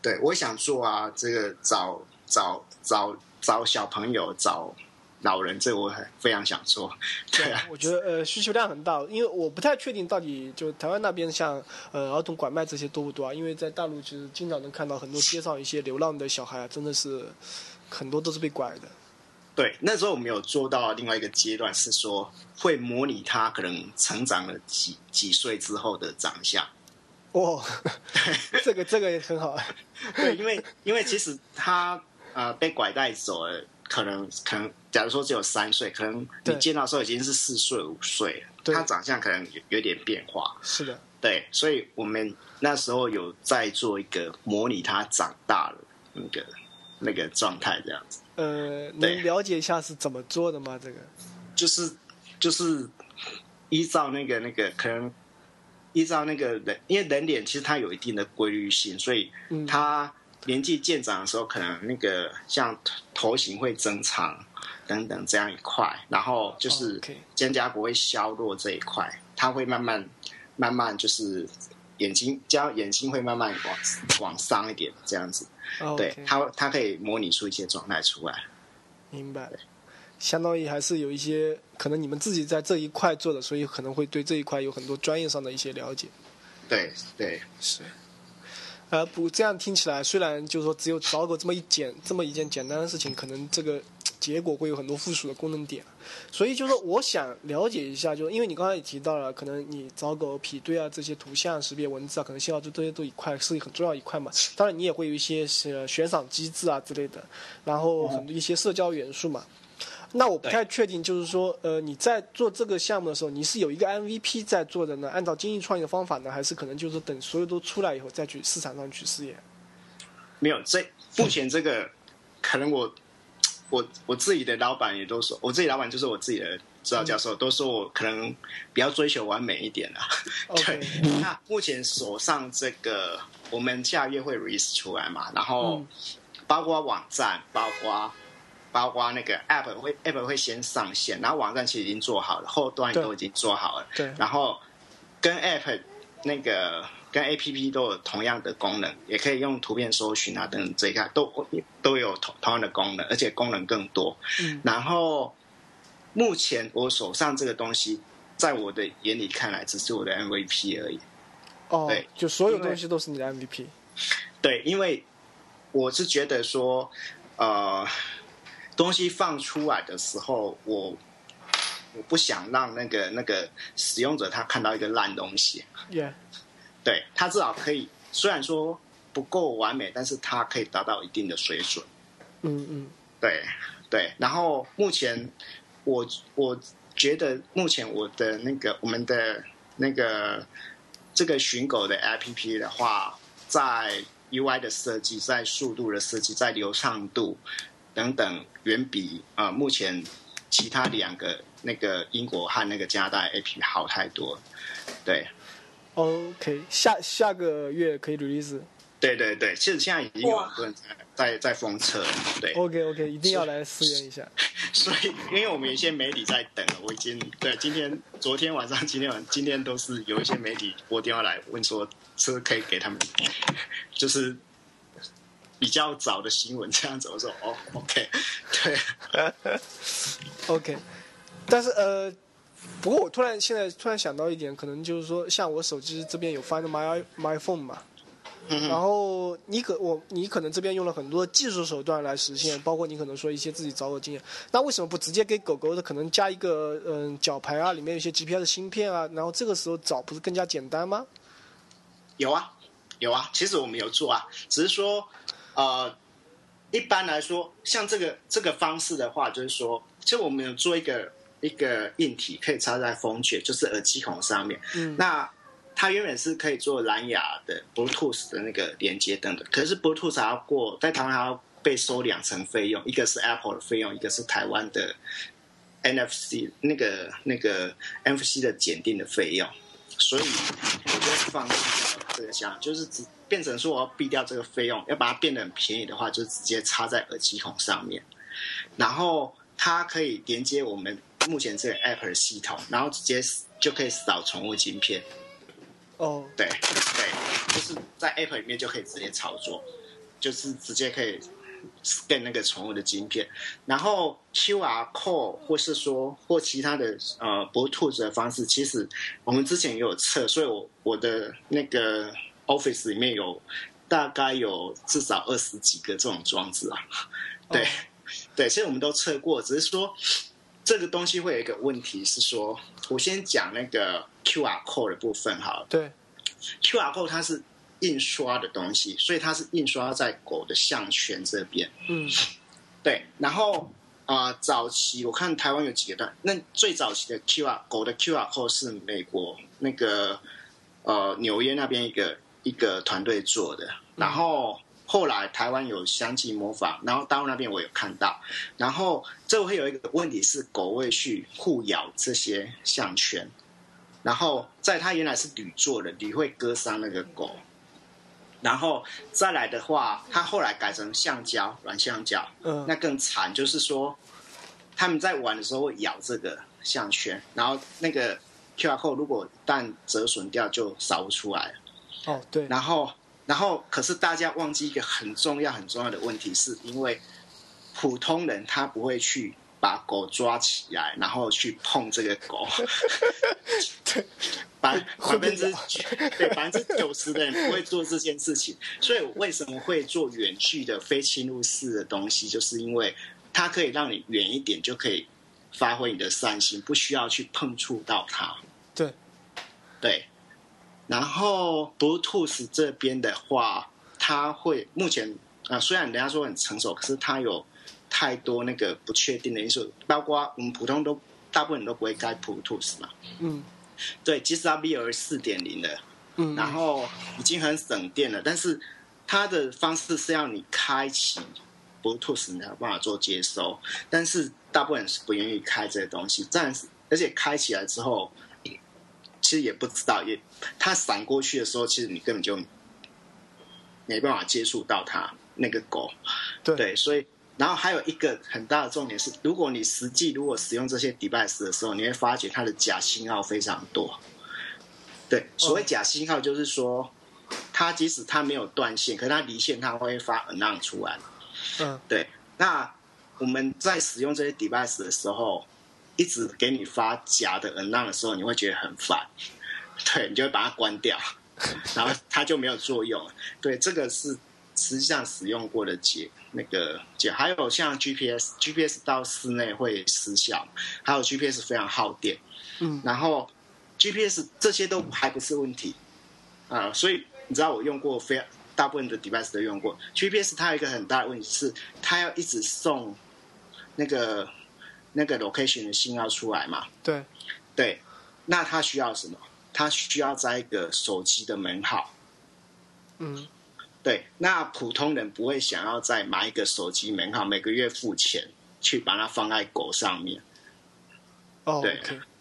对，我想做啊，这个找找找找小朋友，找老人，这我很非常想做。对啊，我觉得呃需求量很大，因为我不太确定到底就台湾那边像呃儿童拐卖这些多不多啊？因为在大陆其实经常能看到很多街上一些流浪的小孩啊，真的是很多都是被拐的。对，那时候我们有做到另外一个阶段，是说会模拟他可能成长了几几岁之后的长相。哦，<laughs> 这个这个也很好。对，因为因为其实他呃被拐带走了，可能可能假如说只有三岁，可能你见到的时候已经是四岁五岁了，他长相可能有有点变化。是的，对，所以我们那时候有在做一个模拟他长大了那个那个状态，这样子，呃，能了解一下是怎么做的吗？这个？就是就是依照那个那个可能依照那个人，因为人脸其实它有一定的规律性，所以嗯。他年纪渐长的时候，可能那个像头型会增长等等这样一块，然后就是肩胛骨会削弱这一块，它会慢慢慢慢就是眼睛，加眼睛会慢慢往往上一点这样子，哦对它它可以模拟出一些状态出来。明白。相当于还是有一些可能你们自己在这一块做的，所以可能会对这一块有很多专业上的一些了解。对对是，呃，不，这样听起来虽然就是说只有找狗这么一简这么一件简单的事情，可能这个结果会有很多附属的功能点，所以就是说我想了解一下，就是因为你刚才也提到了，可能你找狗匹对啊这些图像识别、文字啊，可能信号这这些都一块是很重要一块嘛。当然你也会有一些是悬赏机制啊之类的，然后很多一些社交元素嘛。那我不太确定，就是说，呃，你在做这个项目的时候，你是有一个 MVP 在做的呢？按照精益创业的方法呢，还是可能就是等所有都出来以后再去市场上去试验？没有，这目前这个可能我我我自己的老板也都说，我自己老板就是我自己的指导教授，都说我可能比较追求完美一点啦。OK 对，那目前手上这个我们下月会 release 出来嘛，然后嗯。包括网站，包括包括那个 app 会 app 会先上线，然后网站其实已经做好了，后端对都已经做好了，对。然后跟 app 那个跟 app 都有同样的功能，也可以用图片搜寻啊等等这一块都都有同同样的功能，而且功能更多。嗯然后目前我手上这个东西，在我的眼里看来，只是我的 MVP 而已。哦对，就所有东西都是你的 MVP。对，因为我是觉得说，呃，东西放出来的时候，我我不想让那个那个使用者他看到一个烂东西。Yeah，对他至少可以，虽然说不够完美，但是它可以达到一定的水准。嗯嗯，对对。然后目前我我觉得目前我的那个我们的那个这个寻狗的 APP 的话，在 UI 的设计、在速度的设计、在流畅度等等，远比啊、呃目前其他两个那个英国和那个加拿大 APP 好太多。对 OK，下下个月可以 release。对对对，其实现在已经有很多人在在在封测了。对，OK OK，一定要来试验一下。<laughs> 所以因为我们有一些媒体在等了，我已经对今天、昨天晚上、今天晚、今天都是有一些媒体拨电话来问说，是可以给他们 <laughs> 就是比较早的新闻这样子。我说哦，OK，对，OK，但是呃，不过我突然现在突然想到一点，可能就是说，像我手机这边有 Find My My Phone 嘛，嗯然后你可我你可能这边用了很多技术手段来实现，包括你可能说一些自己找狗经验，那为什么不直接给狗狗的可能加一个嗯脚牌啊，里面有一些 GPS 芯片啊，然后这个时候找不是更加简单吗？有啊，有啊，其实我们有做啊，只是说呃，一般来说，像这个这个方式的话，就是说，其实我们有做一个一个硬体可以插在风卷，就是耳机孔上面。嗯，那它原本是可以做蓝牙的 Bluetooth 的那个连接等等，可是 Bluetooth 还要过在台湾还要被收两层费用，一个是 Apple 的费用，一个是台湾的 NFC 那个那个 NFC 的检定的费用，所以我就放弃掉这个项，就是只变成说我要避掉这个费用，要把它变得很便宜的话，就直接插在耳机孔上面，然后它可以连接我们目前这个 App 的系统，然后直接就可以扫宠物晶片。哦，对对，就是在 App 里面就可以直接操作，就是直接可以 scan 那个宠物的晶片，然后 QR code 或是说或其他的呃 Bluetooth 的方式，其实我们之前也有测，所以我我的那个 Office 里面有大概有至少二十几个这种装置啊，对、哦。对，其实我们都测过，只是说这个东西会有一个问题是说，我先讲那个 QR code 的部分好了。对，QR code 它是印刷的东西，所以它是印刷在狗的项圈这边。嗯对，然后啊、呃早期我看台湾有几个段，那最早期的 QR 狗的 QR code 是美国那个呃纽约那边一个一个团队做的，然后。后来台湾有相继模仿，然后大陆那边我有看到，然后这会有一个问题是狗会去互咬这些项圈，然后在它原来是铝做的，铝会割伤那个狗，然后再来的话，它后来改成橡胶软橡胶，嗯。那更惨，就是说他们在玩的时候会咬这个项圈，然后那个 QR code 如果一旦折损掉就扫不出来了。哦对，然后，然后可是大家忘记一个很重要很重要的问题，是因为普通人他不会去把狗抓起来，然后去碰这个狗。<laughs> <laughs> 百百分之对百分之九十的人不会做这件事情，所以为什么会做远距的非侵入式的东西，就是因为它可以让你远一点就可以发挥你的善心，不需要去碰触到它。对，对，然后 Bluetooth 这边的话，它会目前啊、呃虽然人家说很成熟，可是它有太多那个不确定的因素，包括我们普通都大部分人都不会开 Bluetooth 嘛。嗯对，即使它 VR 四点零的，嗯，然后已经很省电了，但是它的方式是要你开启 Bluetooth 你才有办法做接收，但是大部分人是不愿意开这些东西，暂时，而且开起来之后，其实也不知道，也它闪过去的时候，其实你根本就没办法接触到它那个狗，对对，所以。然后还有一个很大的重点是，如果你实际如果使用这些 device 的时候，你会发觉它的假信号非常多。对，所谓假信号就是说，它即使它没有断线，可是它离线它会发 alarm 出来。嗯对，那我们在使用这些 device 的时候，一直给你发假的 alarm 的时候，你会觉得很烦，<laughs> 对你就会把它关掉，<laughs> 然后它就没有作用。了。对，这个是实际上使用过的解那个解，还有像 GPS，GPS 到室内会失效，还有 GPS 非常耗电，嗯。然后 GPS 这些都还不是问题。啊、所以你知道我用过非大部分的 device 都用过。GPS 它有一个很大的问题是，它要一直送那个那个 location 的信号出来嘛？对，对，那它需要什么？它需要在一个手机的门号。嗯，对，那普通人不会想要再买一个手机门号，每个月付钱去把它放在狗上面。哦对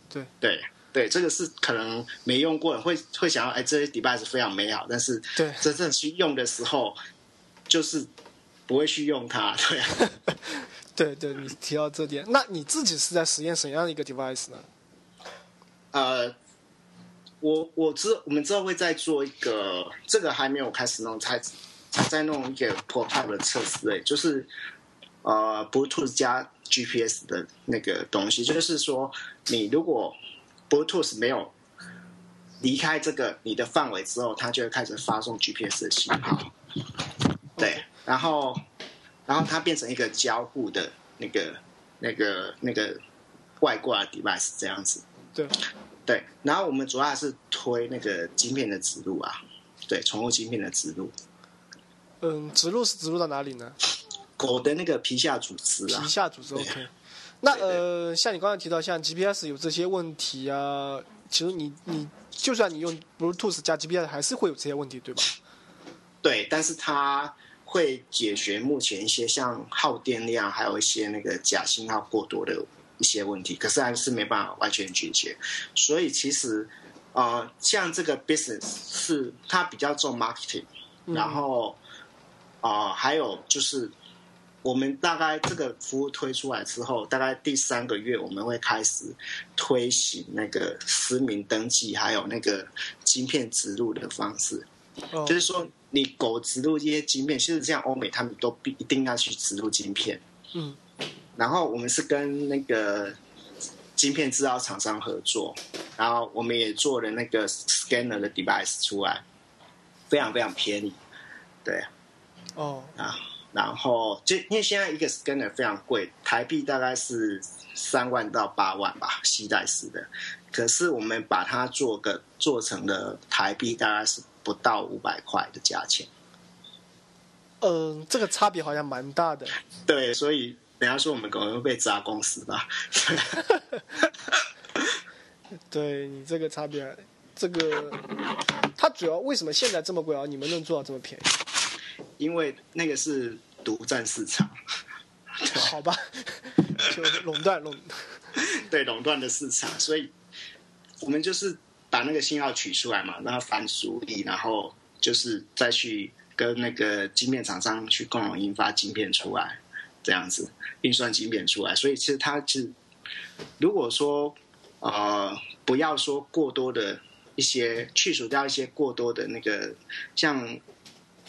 对，对对，这个是可能没用过的，会会想要哎，这些 device 非常美好，但是对真正去用的时候，就是不会去用它。对啊，<laughs> 对对，你提到这点，那你自己是在实验什么样的一个 device 呢？呃，我我知我们之后会再做一个，这个还没有开始弄，才才在弄一个 prototype 的测试，哎，就是呃 Bluetooth 加 GPS 的那个东西，就是说你如果 Bluetooth 没有离开这个你的范围之后，它就会开始发送 GPS 的信号。对，然后然后它变成一个交互的那个那个那个外挂 device 这样子。对，对，然后我们主要还是推那个晶片的植入啊，对，宠物晶片的植入，嗯，植入是植入到哪里呢？狗的那个皮下组织啊皮，下组织 OK。那呃，像你刚才提到，像 GPS 有这些问题啊，其实你你就算你用 Bluetooth 加 GPS，还是会有这些问题，对吧？对，但是它会解决目前一些像耗电量，还有一些那个假信号过多的一些问题，可是还是没办法完全解决。所以其实呃，像这个 business 是它比较重 marketing，然后啊、呃还有就是。我们大概这个服务推出来之后，大概第三个月我们会开始推行那个实名登记，还有那个晶片植入的方式。哦就是说，你狗植入这些晶片，其实像欧美他们都必一定要去植入晶片。嗯，然后我们是跟那个晶片制造厂商合作，然后我们也做了那个 scanner 的 device 出来，非常非常便宜。对哦，啊，然后就因为现在一个 scanner 非常贵，台币大概是三万到八万吧，西带式的。可是我们把它做个做成了台币大概是不到五百块的价钱。嗯，这个差别好像蛮大的。<laughs> 对，所以人家说我们可能会被砸公司吧。<laughs> 对你这个差别，这个它主要为什么现在这么贵啊？你们能做到这么便宜？因为那个是独占市场，<laughs> 好吧，就垄断垄。对垄断的市场，所以我们就是把那个信号取出来嘛，让它反输，然后就是再去跟那个晶片厂商去共同研发晶片出来，这样子运算晶片出来。所以其实它是如果说呃不要说过多的一些去除掉一些过多的那个像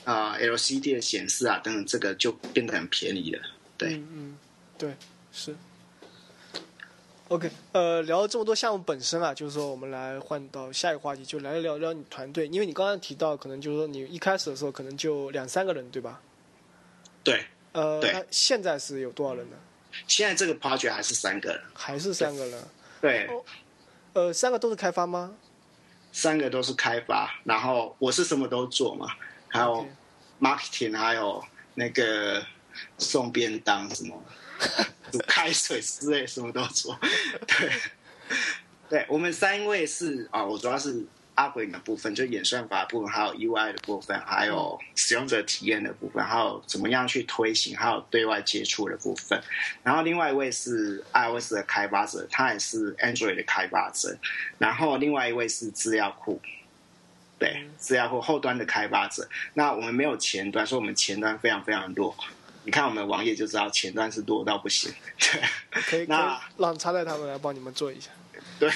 呃 LCD 的显示啊等等，这个就变得很便宜了。对。嗯，对，是。OK，呃，聊了这么多项目本身啊，就是说我们来换到下一个话题，就来聊聊你团队，因为你刚刚提到，可能就是说你一开始的时候可能就两三个人，对吧？对，呃，对那现在是有多少人呢？现在这个 project 还是三个人，还是三个人？对，呃，三个都是开发吗？三个都是开发，然后我是什么都做嘛，还有 marketing，还有那个送便当什么，<laughs> 煮开水之类什么都做。对，对我们三位是啊、我主要是阿鬼的部分，就演算法的部分，还有 UI 的部分，还有使用者体验的部分，还有怎么样去推行，还有对外接触的部分。然后另外一位是 iOS 的开发者，他也是 Android 的开发者。然后另外一位是资料库，对，资料库后端的开发者。那我们没有前端，所以我们前端非常非常弱。你看我们网页就知道前端是多到不行。对可以那让插在他们来帮你们做一下。对，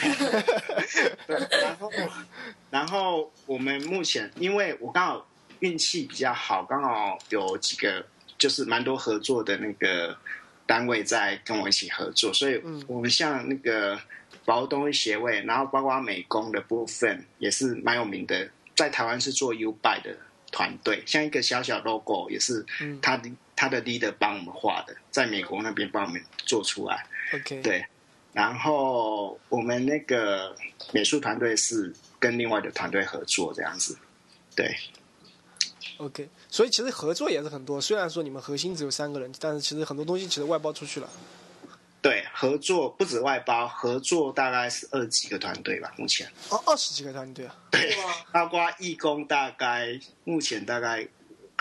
对，然后然后我们目前，因为我刚好运气比较好，刚好有几个就是蛮多合作的那个单位在跟我一起合作，所以嗯我们像那个保护动物协会，然后包括美工的部分也是蛮有名的，在台湾是做 U by 的团队，像一个小小 logo 也是嗯他的、他的 leader 帮我们画的，在美国那边帮我们做出来。OK，对，然后我们那个美术团队是跟另外的团队合作这样子，对，OK，所以其实合作也是很多。虽然说你们核心只有三个人，但是其实很多东西其实外包出去了。对，合作不止外包，合作大概是二十几个团队吧，目前。哦，二十几个团队啊。对哇，包括义工，大概目前大概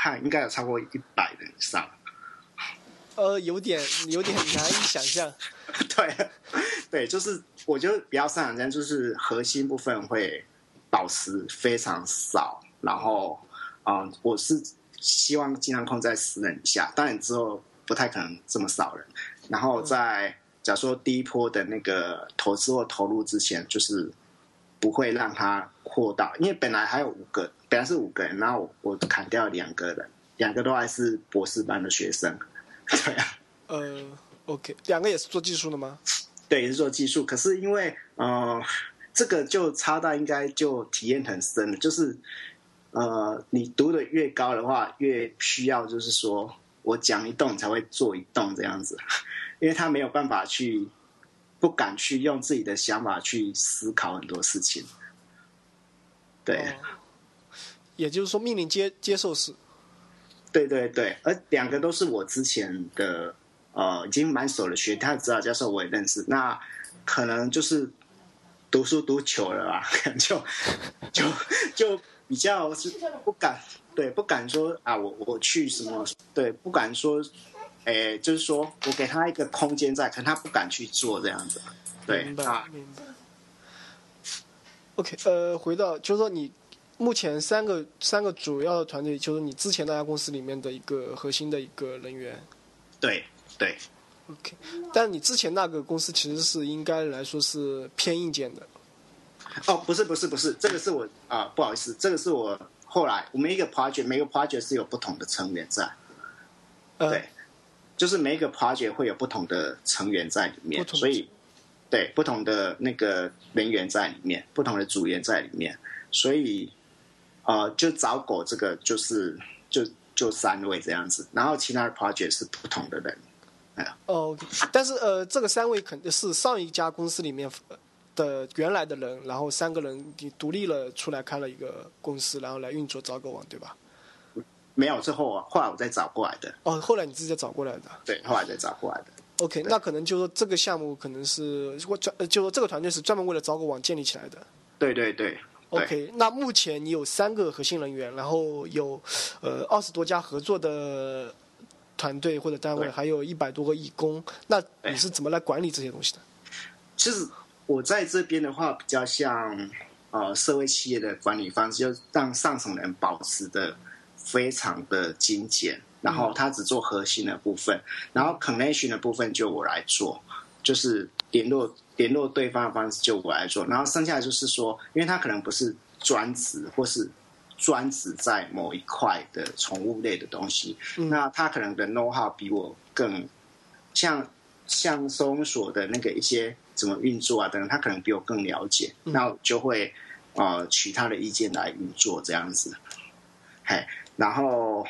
看应该有超过一百人以上。呃，有点有点难以想象。<laughs> 对，对，就是我觉得比较擅长这样，就是核心部分会保持非常少，然后，嗯，我是希望尽量控制在十人以下，当然之后不太可能这么少人。然后在假如说第一波的那个投资或投入之前，就是不会让它扩大，因为本来还有五个，本来是五个人，然后我砍掉两个人，两个都还是博士班的学生，对啊。呃，OK，两个也是做技术的吗？对，也是做技术。可是因为，呃，这个就差到应该就体验很深了。就是，呃，你读的越高的话，越需要就是说我讲一动才会做一动这样子，因为他没有办法去，不敢去用自己的想法去思考很多事情。对，哦也就是说，命令接接受式。对对对，而两个都是我之前的呃已经蛮熟的学，他的指导教授我也认识，那可能就是读书读久了吧，可 <laughs> 能就就就比较是不敢对不敢说啊，我我去什么对不敢说，哎，就是说我给他一个空间在，可能他不敢去做这样子，对明白啊，明白。OK，呃，回到就是说你目前三个三个主要的团队，就是你之前那家公司里面的一个核心的一个人员。对对。OK，但你之前那个公司其实是应该来说是偏硬件的。哦，不是不是不是，这个是我啊、不好意思，这个是我后来我们一个 project 每个 project 是有不同的成员在。呃，对，就是每一个 project 会有不同的成员在里面所以对不同的那个人员在里面，不同的组员在里面，所以呃，就找狗这个就是就就三位这样子，然后其他的 project 是不同的人。哦，OK，但是呃，这个三位肯定是上一家公司里面的原来的人，然后三个人你独立了出来开了一个公司，然后来运作找狗网，对吧？没有，之后后来我再找过来的，哦，后来你自己再找过来的。对，后来再找过来的。OK，那可能就说这个项目可能是我专，呃就说这个团队是专门为了找狗网建立起来的。对对对对 OK，那目前你有三个核心人员，然后有呃二十多家合作的团队或者单位，还有一百多个义工，那你是怎么来管理这些东西的？其实我在这边的话，比较像呃社会企业的管理方式，就让上层人保持的非常的精简，然后他只做核心的部分，然后 connection 的部分就我来做，就是联络联络对方的方式就我来做，然后剩下的就是说，因为他可能不是专职或是。专职在某一块的宠物类的东西，嗯那他可能的 know how 比我更像像收容所的那个一些怎么运作啊等等，他可能比我更了解，嗯那我就会呃取他的意见来运作这样子。嘿，然后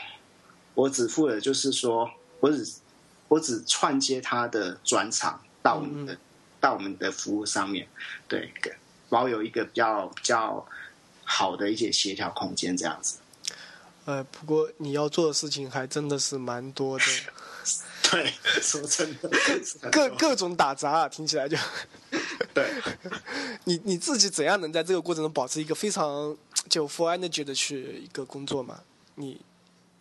我只负责就是说，我只我只串接他的专场到我们的、到我们的服务上面，对，保有一个比较比较好的一些协调空间这样子。呃，不过你要做的事情还真的是蛮多的，对，说真的，各各种打杂、啊，听起来就对。你你自己怎样能在这个过程中保持一个非常就 full energy 的去一个工作嘛？你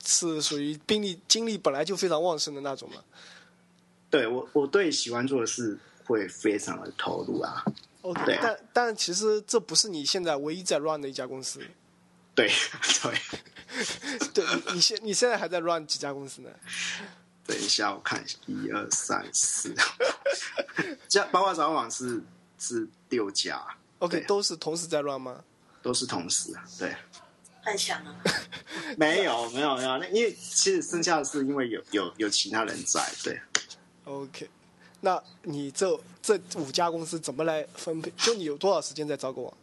是属于精力精力本来就非常旺盛的那种嘛对我，我对喜欢做的事会非常的投入啊。？OK，、对啊但但其实这不是你现在唯一在 run 的一家公司。对 <laughs> 对，<laughs> 对你你现你现在还在 run 几家公司呢？等一下我看一二三四，<laughs> 加包括早网是是六家，OK，都是同时在 run 吗？都是同时。对，太强了。没有没有没有，那因为其实剩下的是因为有有有其他人在。对，OK，那你这这五家公司怎么来分配？就你有多少时间在招狗网？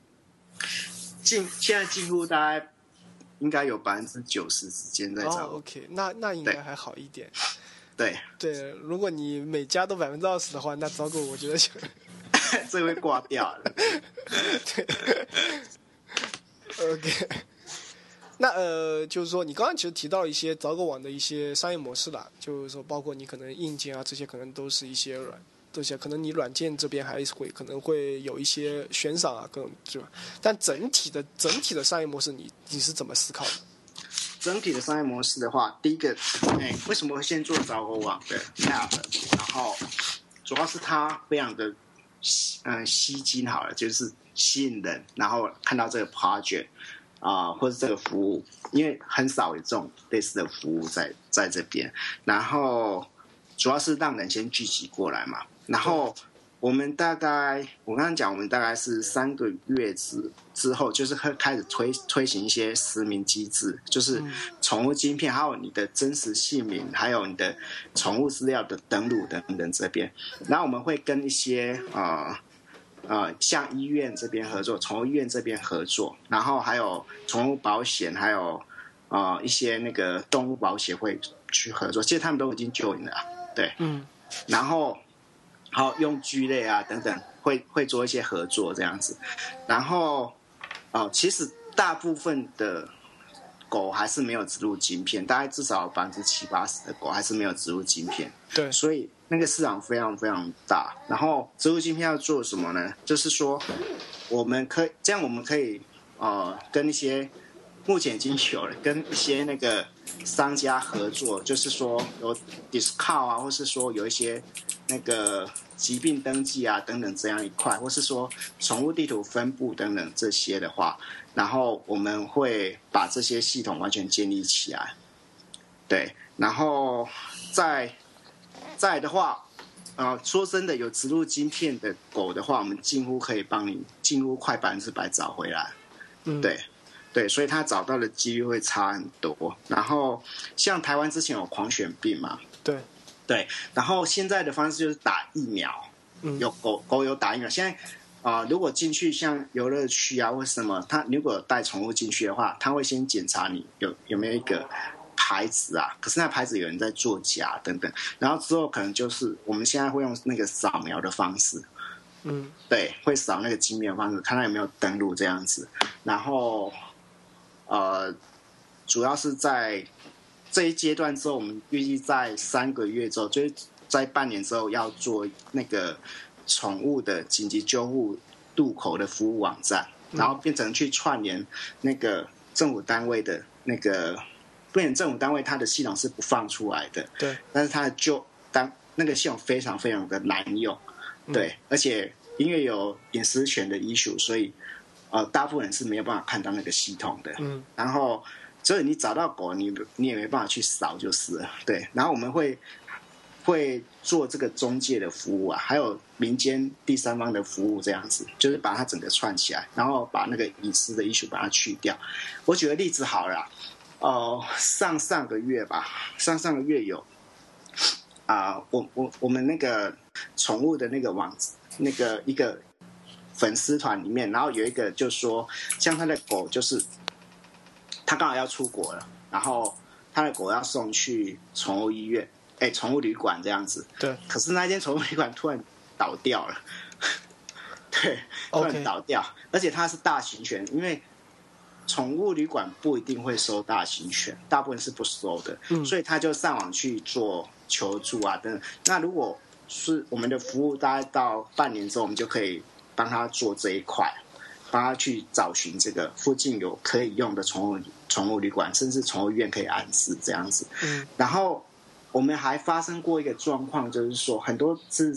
进现在几乎大概应该有百分之九十时间在哦找。，OK，那那应该还好一点。对，对，如果你每家都百分之二十的话，那招狗我觉得就 <laughs> 这会挂掉了。<laughs> 对 OK。那呃，就是说你刚刚其实提到一些找狗网的一些商业模式了，就是说包括你可能硬件啊这些可能都是一些软这些，可能你软件这边还是会可能会有一些悬赏啊各种对吧？但整体的整体的商业模式你你是怎么思考的？整体的商业模式的话，第一个，哎，为什么会先做找狗网的 app？然后主要是它非常的吸嗯吸睛，好了，就是吸引人，然后看到这个 project 啊、或者这个服务，因为很少有这种类似的服务在在这边，然后主要是让人先聚集过来嘛，然后。我们大概，我刚刚讲，我们大概是三个月之之后，就是开开始推推行一些实名机制，就是宠物晶片，还有你的真实姓名，还有你的宠物资料的登录等等这边。然后我们会跟一些呃呃像医院这边合作，宠物医院这边合作，然后还有宠物保险，还有呃一些那个动物保协会去合作。其实他们都已经 join 了啊，对，嗯，然后。好用具类啊等等，会会做一些合作这样子，然后哦，其实大部分的狗还是没有植入晶片，大概至少百分之七八十的狗还是没有植入晶片，对，所以那个市场非常非常大。然后植入晶片要做什么呢？就是说，我们可以这样，我们可以呃跟一些目前已经有了跟一些那个商家合作，就是说有 discount 啊，或是说有一些那个。疾病登记啊，等等这样一块，或是说宠物地图分布等等这些的话，然后我们会把这些系统完全建立起来。对，然后再再的话，呃，说真的，有植入晶片的狗的话，我们近乎可以帮你近乎快百分之百找回来。嗯，对，对，所以他找到的几率会差很多。然后像台湾之前有狂犬病嘛，对。对，然后现在的方式就是打疫苗，嗯有狗狗有打疫苗。现在啊，如果进去像游乐区啊或什么，他如果带宠物进去的话，他会先检查你有有没有一个牌子啊。可是那牌子有人在作假等等，然后之后可能就是我们现在会用那个扫描的方式，嗯，对，会扫那个镜面方式，看他有没有登录这样子。然后呃，主要是在。这一阶段之后，我们预计在三个月之后，就是在半年之后要做那个宠物的紧急救护渡口的服务网站，然后变成去串联那个政府单位的那个，不然政府单位它的系统是不放出来的，对，但是它的就当那个系统非常非常的难用，对，而且因为有隐私权的 issue，所以呃，大部分人是没有办法看到那个系统的，嗯，然后。所以你找到狗，你你也没办法去扫，就是了。对。然后我们会会做这个中介的服务啊，还有民间第三方的服务，这样子，就是把它整个串起来，然后把那个隐私的 issue 把它去掉。我举个例子好了，哦，上上个月吧，上上个月有啊，我我我们那个宠物的那个网那个一个粉丝团里面，然后有一个就说，像他的狗就是。他刚好要出国了，然后他的狗要送去宠物医院，哎，宠物旅馆这样子。对。可是那间宠物旅馆突然倒掉了，对，突然倒掉，而且它是大型犬，因为宠物旅馆不一定会收大型犬，大部分是不收的，所以他就上网去做求助啊等等。那如果是我们的服务，大概到半年之后，我们就可以帮他做这一块。帮他去找寻这个附近有可以用的宠物宠物旅馆，甚至宠物医院可以安置这样子。嗯，然后我们还发生过一个状况，就是说很多是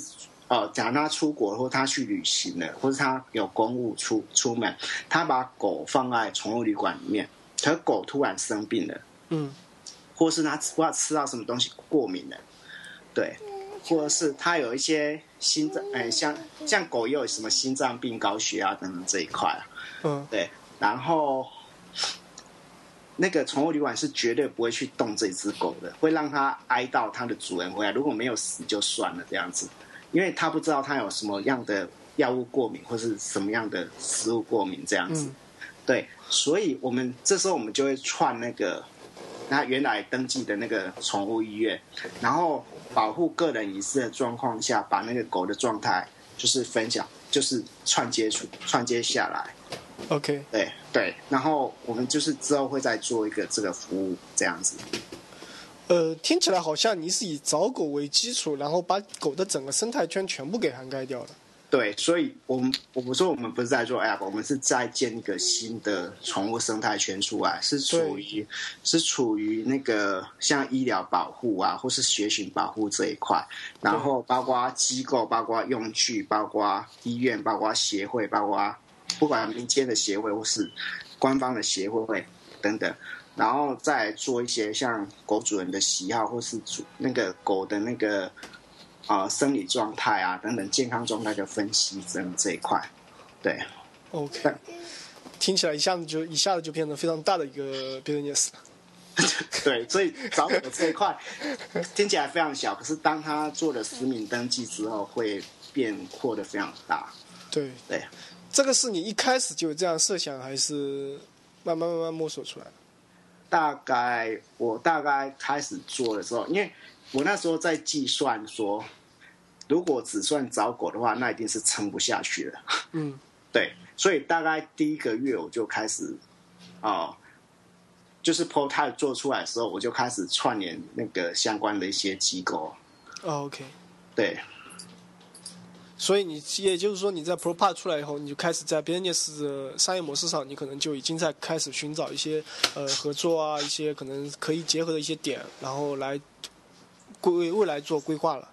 呃，假如他出国或他去旅行了，或者他有公务出出门，他把狗放在宠物旅馆里面，可狗突然生病了，嗯，或是他不知道吃到什么东西过敏了，对。或者是他有一些心脏，哎，像像狗也有什么心脏病、高血压等等这一块啊，嗯，对。然后那个宠物旅馆是绝对不会去动这只狗的，会让它哀悼它的主人回来。如果没有死就算了这样子，因为它不知道它有什么样的药物过敏或是什么样的食物过敏这样子。对，所以我们这时候我们就会串那个。他原来登记的那个宠物医院，然后保护个人隐私的状况下，把那个狗的状态就是分享，就是串接出串接下来，OK，对对，然后我们就是之后会再做一个这个服务这样子。呃，听起来好像你是以找狗为基础，然后把狗的整个生态圈全部给涵盖掉了。对，所以我们我们说我们不是在做 App，我们是在建一个新的宠物生态圈出来，是处于是处于那个像医疗保护啊，或是学习保护这一块，然后包括机构、包括用具、包括医院、包括协会、包括不管民间的协会或是官方的协会等等，然后再做一些像狗主人的喜好或是主那个狗的那个。啊，生理状态啊，等等健康状态的分析，这这一块，对，OK，听起来一下子就一下子就变成非常大的一个 business。<laughs> 对，所以找狗这一块 <laughs> 听起来非常小，可是当他做了实名登记之后，会变扩的非常大。对对，这个是你一开始就这样设想，还是慢慢慢慢摸索出来的？大概我大概开始做的时候，因为我那时候在计算说。如果只算找狗的话，那一定是撑不下去了。嗯，<laughs> 对，所以大概第一个月我就开始，哦，就是 prototype 做出来的时候，我就开始串联那个相关的一些机构。哦 OK，对。所以你也就是说，你在 Pro Part 出来以后，你就开始在 Business 的商业模式上，你可能就已经在开始寻找一些呃合作啊，一些可能可以结合的一些点，然后来规未来做规划了。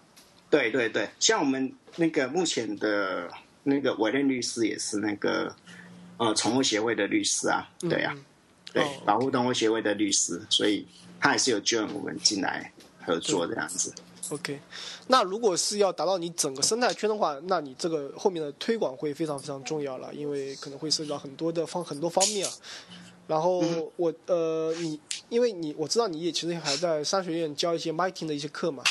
对对对，像我们那个目前的那个委任律师也是那个呃宠物协会的律师啊，对呀，对保护动物协会的律师，所以他也是有 join 我们进来合作这样子。OK，那如果是要达到你整个生态圈的话，那你这个后面的推广会非常非常重要了，因为可能会涉及到很多的方很多方面啊。然后我呃你因为你我知道你也其实还在商学院教一些 marketing 的一些课嘛。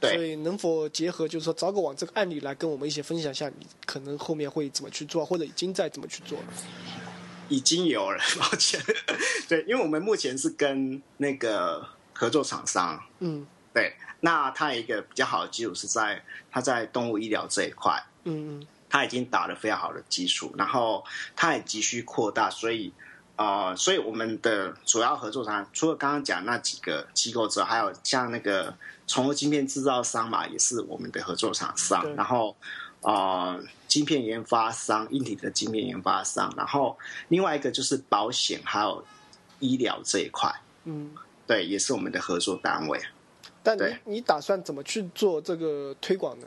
所以能否结合，就是说找个网这个案例来跟我们一起分享一下，你可能后面会怎么去做，或者已经在怎么去做了？已经有了，抱歉。对，因为我们目前是跟那个合作厂商，嗯，对，那他一个比较好的基础是在他在动物医疗这一块，嗯嗯，他已经打了非常好的基础，然后他也急需扩大，所以呃，所以我们的主要合作商除了刚刚讲那几个机构之外，还有像那个。宠物晶片制造商嘛，也是我们的合作厂商。然后，呃，晶片研发商，硬体的晶片研发商。然后，另外一个就是保险还有医疗这一块。嗯，对，也是我们的合作单位。但你你打算怎么去做这个推广呢？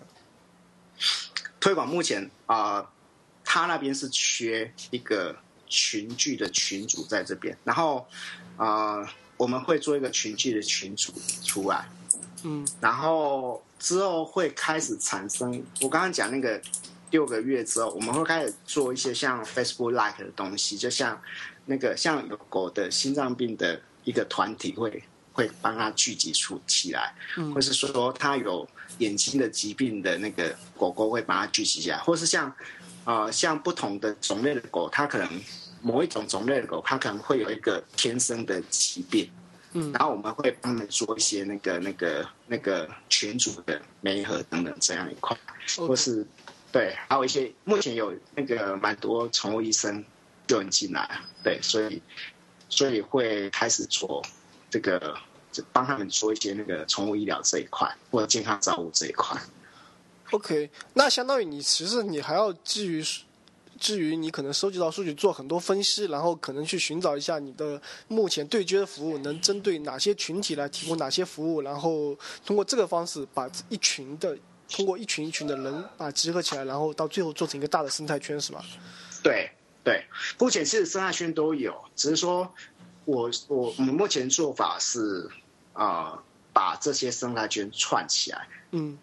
推广目前啊，他那边是缺一个群聚的群主在这边。然后，啊，我们会做一个群聚的群主出来。嗯，然后之后会开始产生，我刚刚讲那个六个月之后，我们会开始做一些像 Facebook Like 的东西，就像那个像有狗的心脏病的一个团体会会帮他聚集出起来，嗯或是说他有眼睛的疾病的那个狗狗会把它聚集起来，或是像呃像不同的种类的狗，它可能某一种种类的狗，它可能会有一个天生的疾病。嗯，然后我们会帮他们做一些那个、那个、那个群主的媒合等等这样一块，或是对，还有一些目前有那个蛮多宠物医生就能进来，对，所以所以会开始做这个，帮他们做一些那个宠物医疗这一块或者健康照顾这一块。OK，那相当于你其实你还要基于。至于你可能收集到数据做很多分析，然后可能去寻找一下你的目前对接的服务能针对哪些群体来提供哪些服务，然后通过这个方式把一群的通过一群一群的人把集合起来，然后到最后做成一个大的生态圈，是吧？对对，目前其实生态圈都有，只是说我我我们目前做法是啊，把这些生态圈串起来，嗯，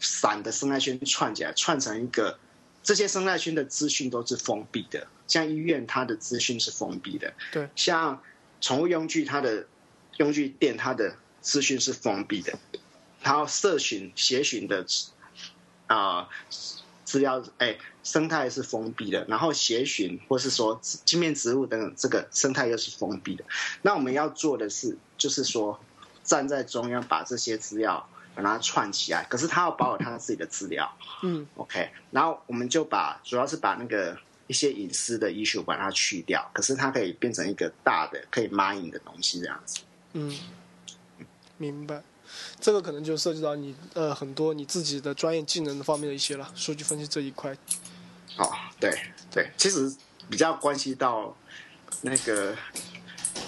散的生态圈串起来，串成一个。这些生态圈的资讯都是封闭的，像医院它的资讯是封闭的，对，像宠物用具它的用具店它的资讯是封闭的，然后社群协寻的啊资料，哎，生态是封闭的，然后协寻或是说镜面植物等等，这个生态又是封闭的。那我们要做的是，就是说站在中央把这些资料。把它串起来，可是他要保有他自己的资料。嗯，OK，然后我们就把主要是把那个一些隐私的 issue 把它去掉，可是它可以变成一个大的可以 mine 的东西这样子。嗯，明白。这个可能就涉及到你呃很多你自己的专业技能方面的一些了，数据分析这一块。哦，对对，其实比较关系到那个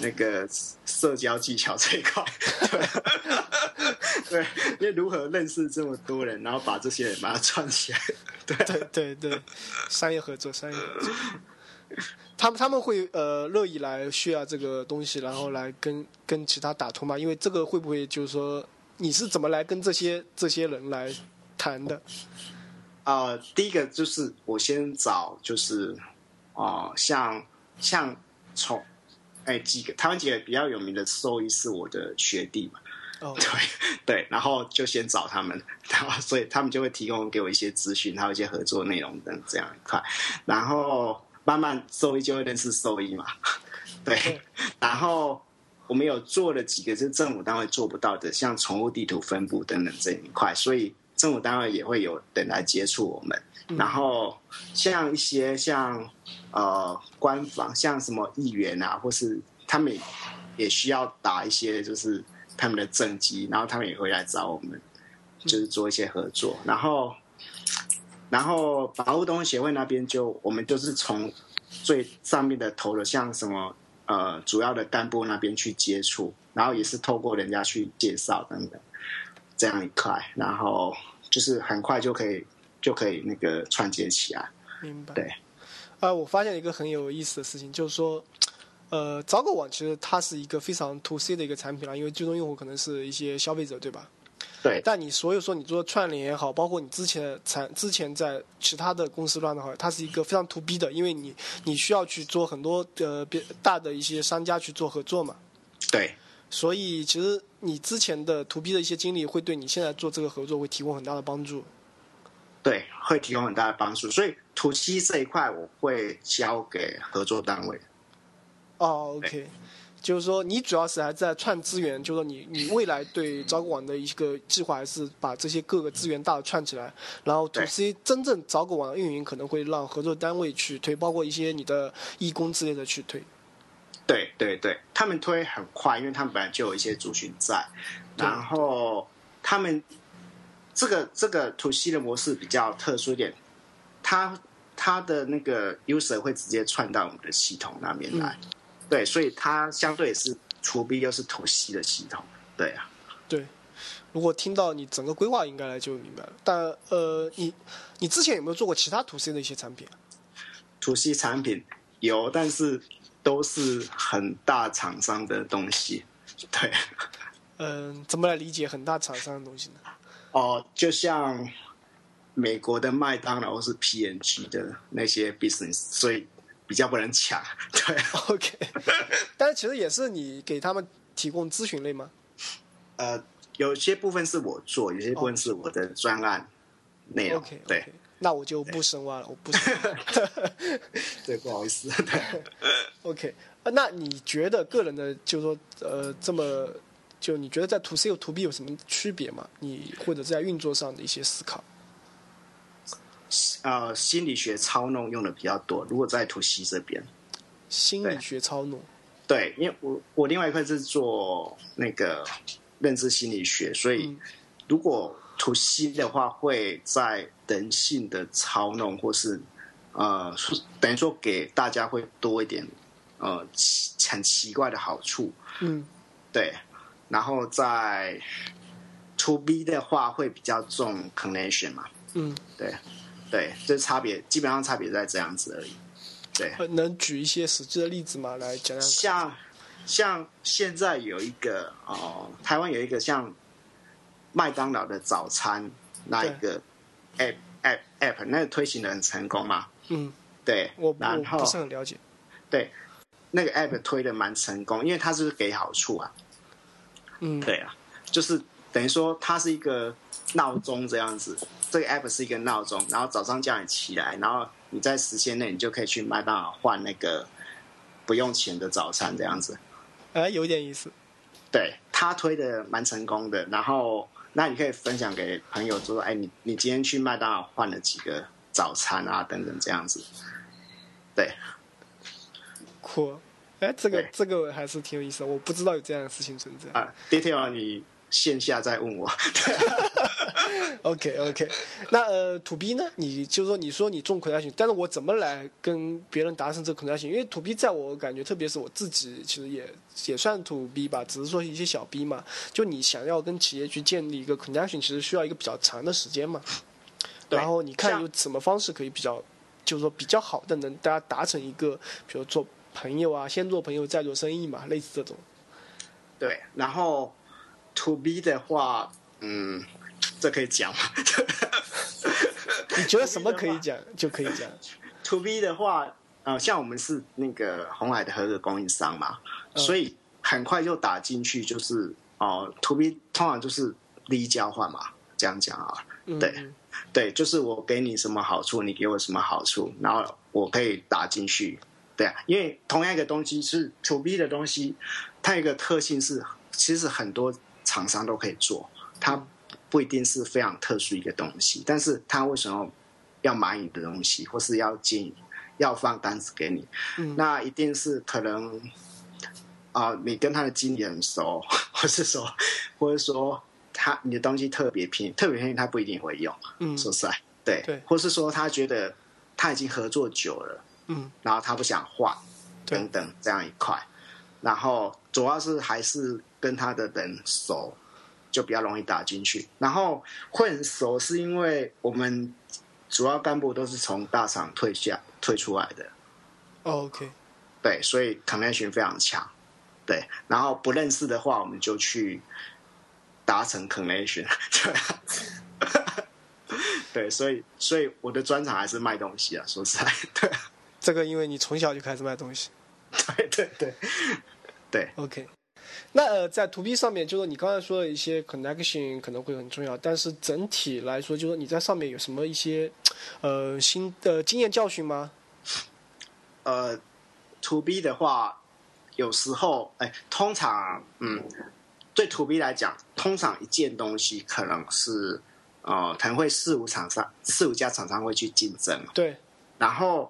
那个社交技巧这一块。<laughs> 对，因为如何认识这么多人，然后把这些人把它串起来。对对对对，商业合作，商业合作。他们他们会呃乐意来 share 这个东西，然后来跟跟其他打通嘛？因为这个会不会就是说你是怎么来跟这些这些人来谈的？呃，第一个就是我先找就是啊，像像从哎几个台湾几个比较有名的兽医是我的学弟嘛，哦，<laughs> 对对，然后就先找他们，然后所以他们就会提供给我一些资讯，还有一些合作内容等这样一块，然后。慢慢兽医就会认识兽医嘛，对。然后我们有做了几个是政府单位做不到的，像宠物地图分布等等这一块，所以政府单位也会有人来接触我们。然后像一些像呃官方，像什么议员啊，或是他们也需要打一些就是他们的政绩，然后他们也会来找我们，就是做一些合作。然后。然后保护动物协会那边就我们就是从最上面的头的，像什么呃主要的干部那边去接触，然后也是透过人家去介绍等等这样一块，然后就是很快就可以就可以那个串接起来。明白。对。啊，我发现一个很有意思的事情，就是说，呃，找狗网其实它是一个非常 to C 的一个产品了，因为最终用户可能是一些消费者，对吧？对，但你所有说你做串联也好，包括你之前产之前在其他的公司乱的话，它是一个非常 to B 的，因为你你需要去做很多呃别大的一些商家去做合作嘛。对，所以其实你之前的 to B 的一些经历，会对你现在做这个合作会提供很大的帮助。对，会提供很大的帮助，所以 to C 这一块我会交给合作单位。哦，OK。就是说，你主要是还在串资源，就是说，你你未来对找狗网的一个计划，还是把这些各个资源大的串起来，然后 to C 真正找狗网的运营可能会让合作单位去推，包括一些你的义工之类的去推。对对对，他们推很快，因为他们本来就有一些族群在，然后他们这个这个 to C 的模式比较特殊一点，它它的那个 user 会直接串到我们的系统那边来。对，所以它相对是除 B 又是图 C 的系统，对啊。对，如果听到你整个规划，应该来就明白了。但呃，你你之前有没有做过其他图 C 的一些产品？图 C 产品有，但是都是很大厂商的东西。对。嗯，怎么来理解很大厂商的东西呢？哦，就像美国的麦当劳是 PNG 的那些 business，所以。比较不能抢，<laughs> 对，OK。但是其实也是你给他们提供咨询类吗？呃，有些部分是我做，有些部分是我的专案内容。OK，对。那我就不深挖了，<laughs> 我不深挖。对，不好意思。对 <laughs> OK，那你觉得个人的，就是说，呃，这么，就你觉得在 To C 和 To B 有什么区别吗？你或者在运作上的一些思考？呃，心理学操弄用的比较多。如果在图 C 这边，心理学操弄，对，因为我我另外一块是做那个认知心理学，所以如果图 C 的话，会在人性的操弄，或是呃，等于说给大家会多一点呃很奇怪的好处。嗯，对。然后在 To B 的话，会比较重 connection 嘛。嗯，对。对，这差别基本上差别在这样子而已。对，能举一些实际的例子吗？来讲讲。像像现在有一个哦，台湾有一个像麦当劳的早餐那一个 app app app，那个推行的很成功嘛？嗯，对。我我不是很了解。对，那个 app 推的蛮成功，因为它是给好处啊。嗯，对啊，就是等于说它是一个闹钟这样子。这个 app 是一个闹钟，然后早上叫你起来，然后你在时间内，你就可以去麦当劳换那个不用钱的早餐，这样子。哎，有点意思。对他推的蛮成功的，然后那你可以分享给朋友，说：“哎，你你今天去麦当劳换了几个早餐啊？等等这样子。”对，酷。哎，这个这个还是挺有意思的，我不知道有这样的事情存在。啊，detail 你线下再问我。<laughs> OK OK，那呃，to B 呢？你就是说你说你中 connection，但是我怎么来跟别人达成这个 connection？因为 to B 在我感觉，特别是我自己，其实也也算 to B 吧，只是说一些小 B 嘛。就你想要跟企业去建立一个 connection，其实需要一个比较长的时间嘛。然后你看有什么方式可以比较，就是说比较好的能大家达成一个，比如做朋友啊，先做朋友再做生意嘛，类似这种。对，然后 to B 的话，嗯，这可以讲吗 <laughs> 你觉得什么可以讲就可以讲。？to B 的话，呃，像我们是那个红海的合格供应商嘛，嗯所以很快就打进去，就是哦、t o B 通常就是利益交换嘛，这样讲啊。嗯，对嗯对，就是我给你什么好处，你给我什么好处，然后我可以打进去。对啊，因为同样一个东西是 to B 的东西，它有一个特性是，其实很多厂商都可以做，它不一定是非常特殊一个东西，但是它为什么要买你的东西，或是要接你，要放单子给你？嗯那一定是可能啊、你跟他的经理很熟，<laughs> 或是说，或者说他你的东西特别便宜，特别便宜他不一定会用。嗯说实在，对，对或是说他觉得他已经合作久了，嗯，然后他不想换，等等这样一块，然后主要是还是跟他的人熟，就比较容易打进去。然后会很熟，是因为我们主要干部都是从大厂退下退出来的，哦 OK，对，所以 connection 非常强，对。然后不认识的话，我们就去达成 connection。<laughs> 对，所以所以我的专长还是卖东西啊，说实在，对这个因为你从小就开始卖东西。对对对。对，OK，那呃，在 To B 上面，就是你刚才说的一些 connection 可能会很重要，但是整体来说，就是你在上面有什么一些呃新的经验教训吗？呃，to B 的话，有时候哎，通常嗯，对 to B 来讲，通常一件东西可能是呃，可能会四五厂商四五家厂商会去竞争，对，然后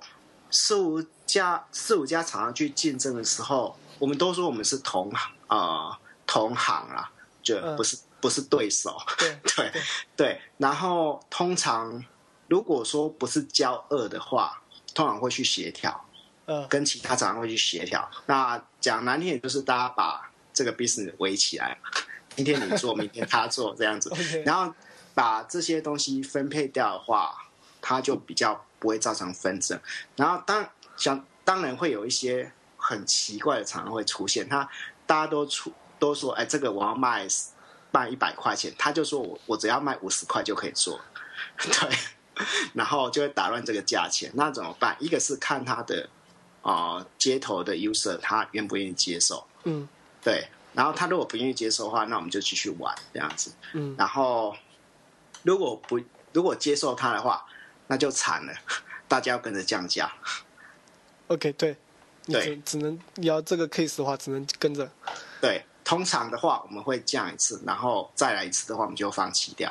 四五家四五家厂商去竞争的时候，我们都说我们是同行呃同行啦，就嗯。不是、不是对手。对，<laughs> 对对，然后通常如果说不是交恶的话，通常会去协调，呃，跟其他厂商会去协调。那讲难听点，就是大家把这个 business 围起来，<laughs> 今天你做，明天他做这样子。<laughs> 然后把这些东西分配掉的话，他就比较不会造成纷争。然后当想当然会有一些很奇怪的场合会出现，他大家都出都说，哎，这个我要卖卖一百块钱，他就说我我只要卖五十块就可以做，<laughs> 对，然后就会打乱这个价钱，那怎么办？一个是看他的啊、呃街头的 user 他愿不愿意接受，嗯对，然后他如果不愿意接受的话，那我们就继续玩这样子。嗯然后如果不如果接受他的话，那就惨了，大家要跟着降价。，OK，对，你对只只能你要这个 case 的话，只能跟着。对，通常的话我们会降一次，然后再来一次的话，我们就放弃掉。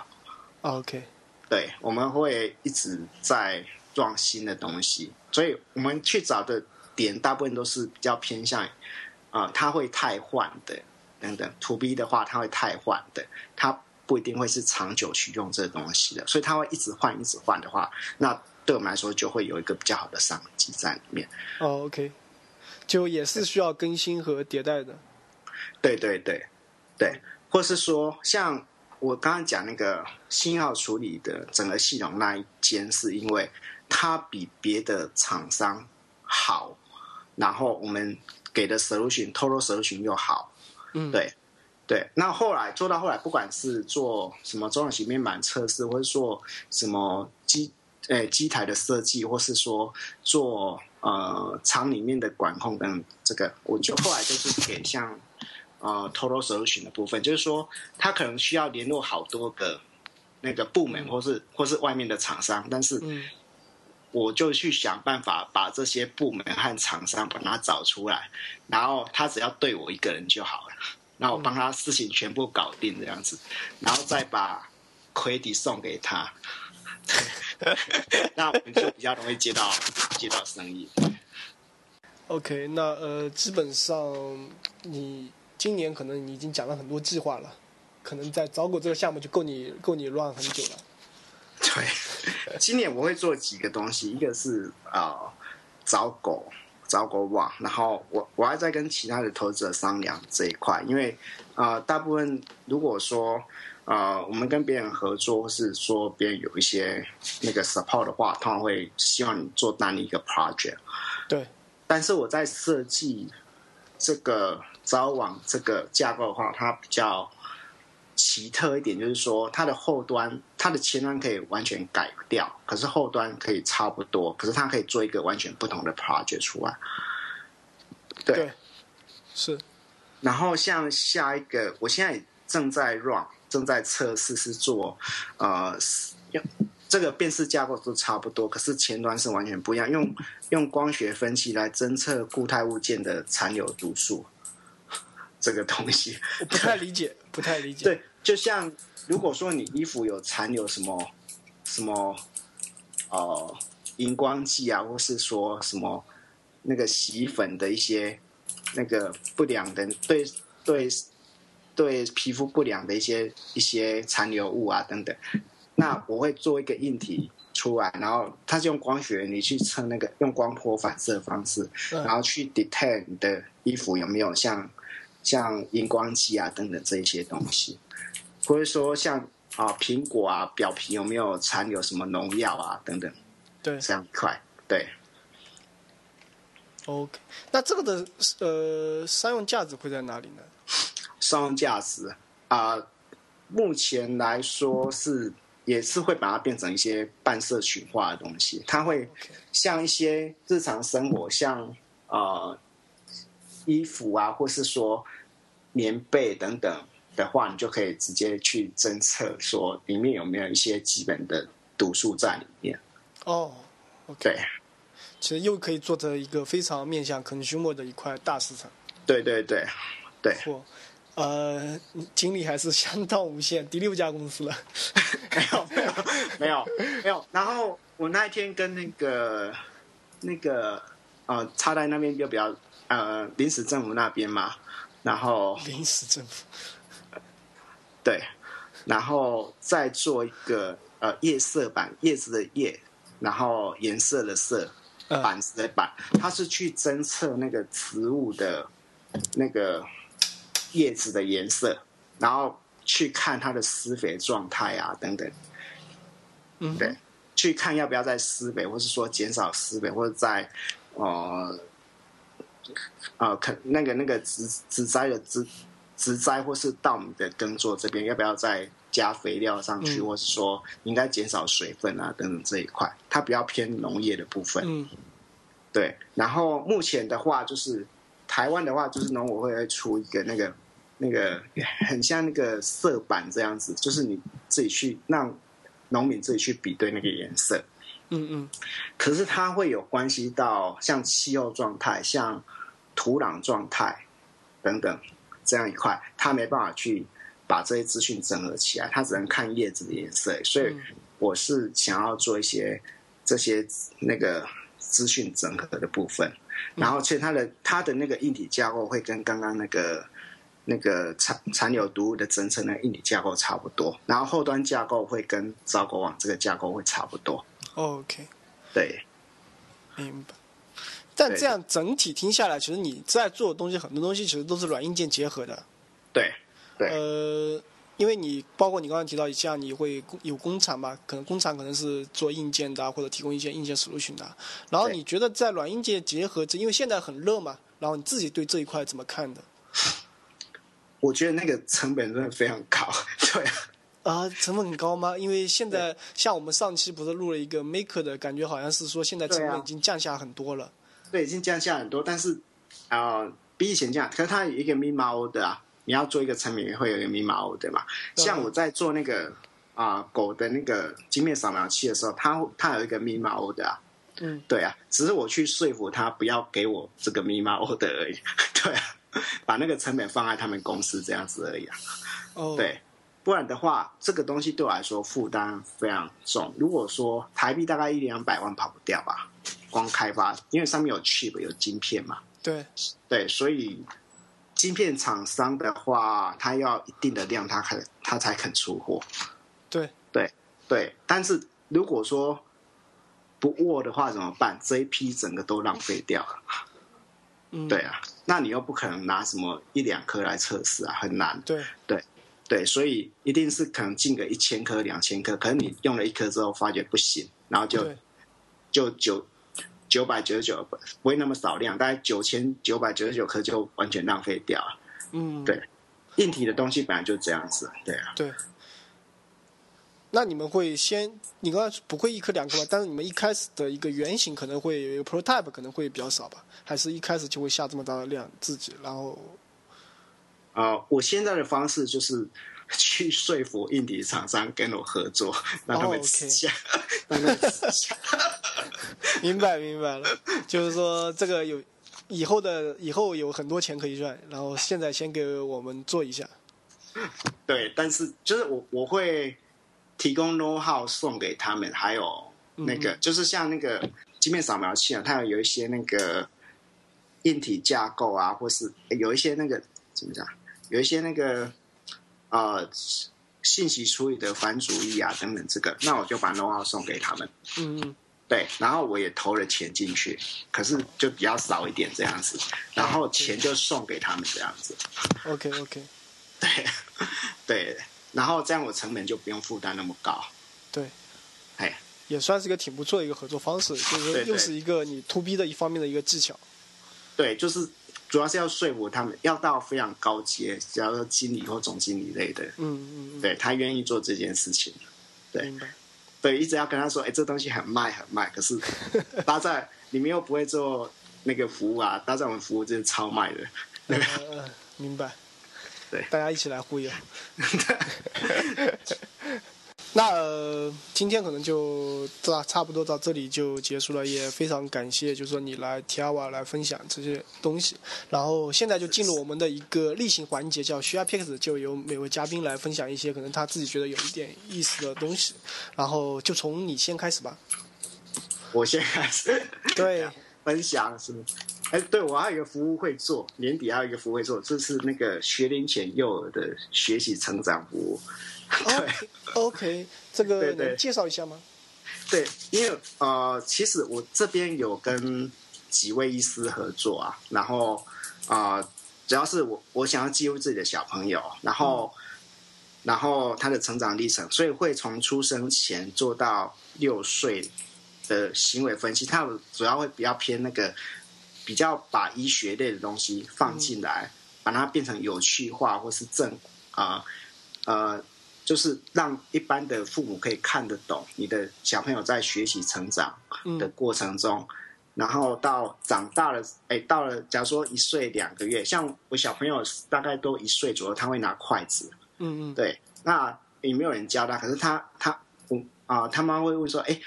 啊 OK，对，我们会一直在撞新的东西，所以我们去找的点大部分都是比较偏向啊、呃，它会太换的等等。To B 的话，它会太换的，它不一定会是长久去用这个东西的，所以它会一直换一直换的话，那对我们来说就会有一个比较好的商机在里面。哦 OK，就也是需要更新和迭代的。对对对对，或是说像我刚刚讲那个信号处理的整个系统那一间，是因为它比别的厂商好，然后我们给的 solution total solution 又好，嗯，对对。那后来做到后来，不管是做什么中小型面板测试，或者做什么机呃机台的设计，或是说做呃厂里面的管控等这个，我就后来就是给像呃 total solution 的部分，就是说他可能需要联络好多个那个部门，或是或是外面的厂商，但是嗯我就去想办法把这些部门和厂商把它找出来，然后他只要对我一个人就好了，那我帮他事情全部搞定这样子，然后再把 credit 送给他，<laughs> 那我们就比较容易接到接到生意。OK，那呃，基本上你今年可能你已经讲了很多计划了，可能在找狗这个项目就够你够你乱很久了。对，今年我会做几个东西，一个是呃找狗找狗网，然后我我还在跟其他的投资者商量这一块，因为呃大部分如果说呃我们跟别人合作，或是说别人有一些那个 support 的话，通常会希望你做单一一个 project。对，但是我在设计这个招网这个架构的话，它比较奇特一点，就是说它的后端、它的前端可以完全改掉，可是后端可以差不多，可是它可以做一个完全不同的 project 出来。对，对，是然后像下一个，我现在正在 run，正在测试是做呃，用这个辨识架构都差不多，可是前端是完全不一样，用用光学分析来侦测固态物件的残留毒素，这个东西。我不太理解，不太理解。对，就像如果说你衣服有残留什么什么呃荧光剂啊，或是说什么那个洗衣粉的一些那个不良的对对对皮肤不良的一些一些残留物啊等等，那我会做一个硬体出来，然后它是用光学你去测那个用光波反射的方式，嗯然后去 detect 你的衣服有没有像像荧光剂啊等等这一些东西，或者说像啊苹果啊表皮有没有残留什么农药啊等等。对。这样一块，对。，OK，那这个的呃商用价值会在哪里呢？商用价值啊、目前来说是也是会把它变成一些半社群化的东西，它会像一些日常生活，像呃衣服啊，或是说棉被等等的话，你就可以直接去侦测说里面有没有一些基本的毒素在里面。哦，OK，对，其实又可以做成一个非常面向 consumer 的一块大市场。对对对对，嚯，呃，<laughs> 精力还是相当无限，第六家公司了。<laughs> 没有没有没有没有。然后我那一天跟那个那个呃插在那边就比较呃临时政府那边嘛，然后临时政府，对，然后再做一个呃叶色板，叶子的叶，然后颜色的色，嗯板子的板，它是去侦测那个植物的那个叶子的颜色，然后去看它的施肥状态啊等等。嗯，对，去看要不要再施肥，或是说减少施肥，或者在呃呃可那个那个植植栽的植植栽或是稻米的耕作这边，要不要再加肥料上去，嗯或是说应该减少水分啊等等这一块，它比较偏农业的部分。嗯对，然后目前的话就是台湾的话，就是农委会会出一个那个那个很像那个色板这样子，就是你自己去让农民自己去比对那个颜色。嗯嗯可是它会有关系到像气候状态、像土壤状态等等这样一块，他没办法去把这些资讯整合起来，他只能看叶子的颜色。所以嗯我是想要做一些这些那个资讯整合的部分，然后其实它的它的那个硬体架构会跟刚刚那个。那个残残留毒物的侦测那个硬体架构差不多，然后后端架构会跟招狗网这个架构会差不多。，OK，对，明白。但这样整体听下来，其实你在做的东西，很多东西其实都是软硬件结合的。对，对呃，因为你包括你刚刚提到，像你会有工厂吧，可能工厂可能是做硬件的啊，或者提供一些硬件 solution 的啊。然后你觉得在软硬件结合这，因为现在很热嘛，然后你自己对这一块怎么看的？我觉得那个成本真的非常高。<laughs> 对啊，啊，成本很高吗？因为现在像我们上期不是录了一个 Maker 的感觉，好像是说现在成本已经降下很多了。对，已经降下很多，但是啊、呃比以前降，可是它有一个密码 order 啊，你要做一个产品会有一个密码嘛。对啊像我在做那个啊、狗的那个晶面扫描器的时候，它它有一个密码 order 啊。嗯，对啊，只是我去说服他不要给我这个密码 order 而已。<laughs> 对啊，把那个成本放在他们公司这样子而已啊。哦，，对，不然的话，这个东西对我来说负担非常重。如果说台币大概一两百万跑不掉吧，光开发，因为上面有 chip 有晶片嘛，对对，所以晶片厂商的话，他要一定的量，他肯他才肯出货。对对对，但是如果说不握的话怎么办？这一批整个都浪费掉了。嗯对啊，那你又不可能拿什么一两颗来测试啊，很难。对对对，所以一定是可能进个一千颗、两千颗，可能你用了一颗之后发觉不行，然后就就就九九百九十九不不会那么少量，大概九千九百九十九颗就完全浪费掉了。嗯对硬体的东西本来就这样子，对啊，对。那你们会先，你刚才不会一颗两颗吧？但是你们一开始的一个原型可能会有一个 prototype 可能会比较少吧？还是一开始就会下这么大的量自己，然后呃，我现在的方式就是去说服硬体厂商跟我合作，让他哦们下，<laughs> 让他们吃下。<laughs> <laughs> 明白明白了，就是说这个有以后的以后有很多钱可以赚，然后现在先给我们做一下。对，但是就是我我会提供 know how 送给他们，还有那个、就是像那个镜面扫描器啊，它有一些那个硬体架构啊，或是有一些那个怎么讲，有一些那个呃信息处理的反主义啊等等，这个那我就把 know how 送给他们。嗯嗯对，然后我也投了钱进去，可是就比较少一点这样子，然后钱就送给他们这样子。，OK OK，<laughs> 对，对，然后这样我成本就不用负担那么高。对，哎，也算是一个挺不错的一个合作方式，就是又是一个你 to B 的一方面的一个技巧。对，就是主要是要说服他们，要到非常高阶，只要说经理或总经理类的，嗯嗯嗯，对他愿意做这件事情。对明白。对，一直要跟他说，哎，这东西很卖很卖，可是 <laughs> 搭在你们又不会做那个服务啊，搭在我们服务真是超卖的。明白。对大家一起来忽悠。<laughs> <laughs> 那、呃、今天可能就差差不多到这里就结束了，也非常感谢，就是说你来 Tiawa 来分享这些东西。然后现在就进入我们的一个例行环节，叫 XPX，就由每位嘉宾来分享一些可能他自己觉得有一点意思的东西。然后就从你先开始吧。我先开始对，分享是，哎，对我还有一个服务会做，年底还有一个服务会做，这是那个学龄前幼儿的学习成长服务。<laughs> 对。OK 这个能介绍一下吗？对，因为呃，其实我这边有跟几位医师合作啊，然后啊、呃，主要是我我想要记录自己的小朋友，然后、然后他的成长历程，所以会从出生前做到六岁的行为分析，他主要会比较偏那个比较把医学类的东西放进来，把它变成有趣化或是正啊呃呃就是让一般的父母可以看得懂你的小朋友在学习成长的嗯过程中，然后到长大了，哎，到了假如说一岁两个月，像我小朋友大概都一岁左右，他会拿筷子，嗯嗯，对，那也没有人教他，可是他他我啊、他妈会问说，哎，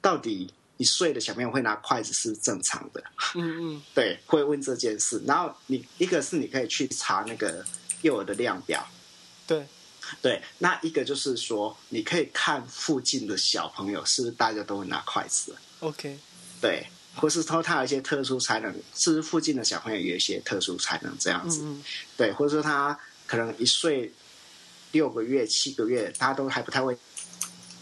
到底一岁的小朋友会拿筷子是正常的？嗯嗯。<laughs> 对，会问这件事。然后你一个是你可以去查那个幼儿的量表，对，对，那一个就是说，你可以看附近的小朋友是不是大家都会拿筷子，OK，对，或是说他有一些特殊才能，是不是附近的小朋友有一些特殊才能这样子，嗯嗯对，或者说他可能一岁六个月、七个月，他都还不太会，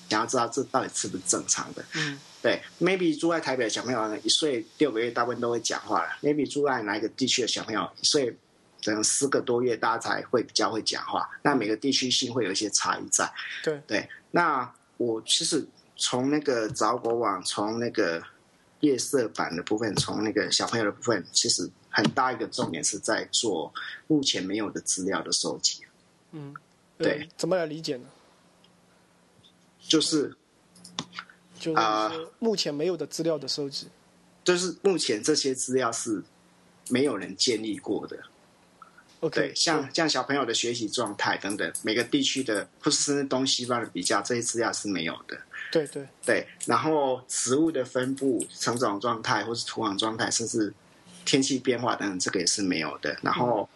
想要知道这到底是不是正常的。嗯对，maybe 住在台北的小朋友呢，一岁六个月大部分都会讲话了。maybe 住在哪一个地区的小朋友，一岁可能四个多月，大家才会比较会讲话。那每个地区性会有一些差异在。对，对，那我其实从那个找国网，从那个夜色版的部分，从那个小朋友的部分，其实很大一个重点是在做目前没有的资料的收集，嗯，对呃，怎么来理解呢？就是就是啊目前没有的资料的收集。就是目前这些资料是没有人建立过的。OK，对，像像小朋友的学习状态等等，每个地区的或是东西方的比较，这些资料是没有的。对对，对，然后植物的分布、成长状态，或是土壤状态，甚至天气变化等等，这个也是没有的。然后，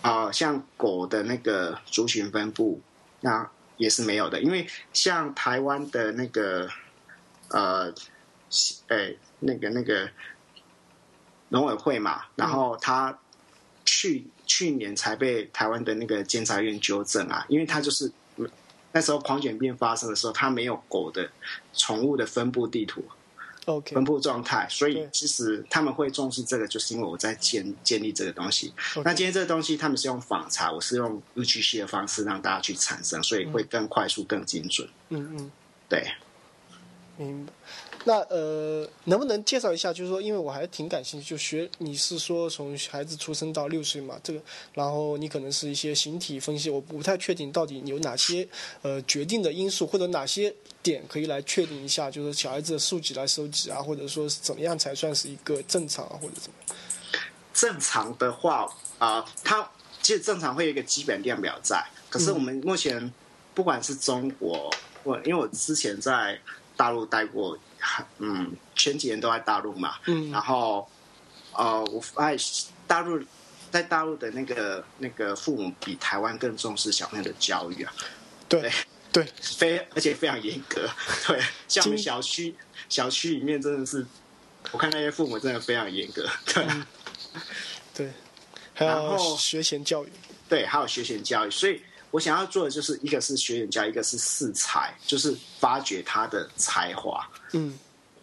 啊、像狗的那个族群分布，那也是没有的，因为像台湾的那个呃诶那个那个农委会嘛，然后他去去年才被台湾的那个监察院纠正啊，因为他就是那时候狂犬病发生的时候，他没有狗的宠物的分布地图。OK，分布状态，所以其实他们会重视这个，就是因为我在建建立这个东西。那今天这个东西他们是用访查，我是用 UGC 的方式让大家去产生，所以会更快速、更精准。嗯嗯。对，明白。那呃，能不能介绍一下？就是说，因为我还挺感兴趣，就学你是说从孩子出生到六岁嘛，这个，然后你可能是一些形体分析，我不太确定到底有哪些呃决定的因素，或者哪些点可以来确定一下，就是小孩子的数据来收集啊，或者说是怎么样才算是一个正常啊，或者怎么样？正常的话啊、它其实正常会有一个基本量表在，可是我们目前不管是中国，我因为我之前在大陆待过，嗯，前几年都在大陆嘛，嗯。然后呃，我发现大陆在大陆的那个那个父母比台湾更重视小朋友的教育啊，对对，非而且非常严格，<laughs> 对，像我们小区小区里面真的是，我看那些父母真的非常严格，对。对，还然后学前教育。对，还有学前教育，所以我想要做的就是一个是学人家，一个是试才，就是发掘他的才华。嗯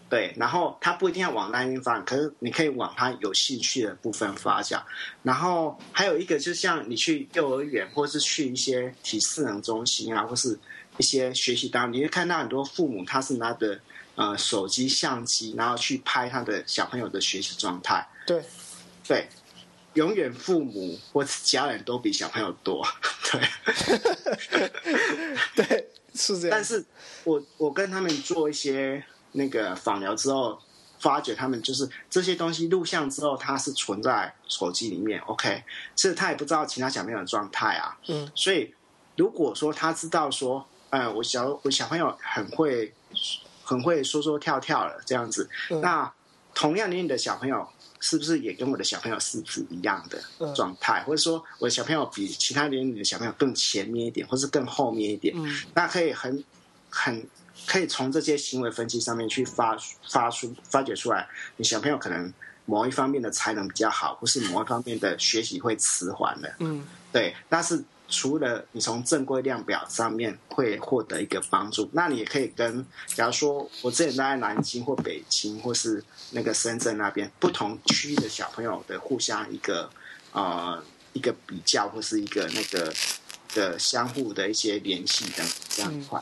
对，然后他不一定要往那边发展，可是你可以往他有兴趣的部分发展。然后还有一个，就像你去幼儿园，或是去一些体适能中心啊，或是一些学习单位，你会看到很多父母他是拿着呃手机相机，然后去拍他的小朋友的学习状态。对，对，永远父母或是家人都比小朋友多。<laughs> 对，<laughs> 对，是这样。但是我我跟他们做一些那个访聊之后，发觉他们就是这些东西录像之后，它是存在手机里面。OK，其实他也不知道其他小朋友的状态啊。嗯所以如果说他知道说，呃，我小我小朋友很会很会说说跳跳了这样子，嗯那同样年龄的小朋友。是不是也跟我的小朋友是不一样的嗯状态，或者说我的小朋友比其他年龄的小朋友更前面一点，或是更后面一点？嗯那可以很很可以从这些行为分析上面去发发出发掘出来，你小朋友可能某一方面的才能比较好，或是某一方面的学习会迟缓的，嗯对。但是除了你从正规量表上面会获得一个帮助，那你也可以跟，假如说我之前待在南京或北京或是那个深圳那边不同区域的小朋友的互相一个呃一个比较，或是一个那个的相互的一些联系等这样一块。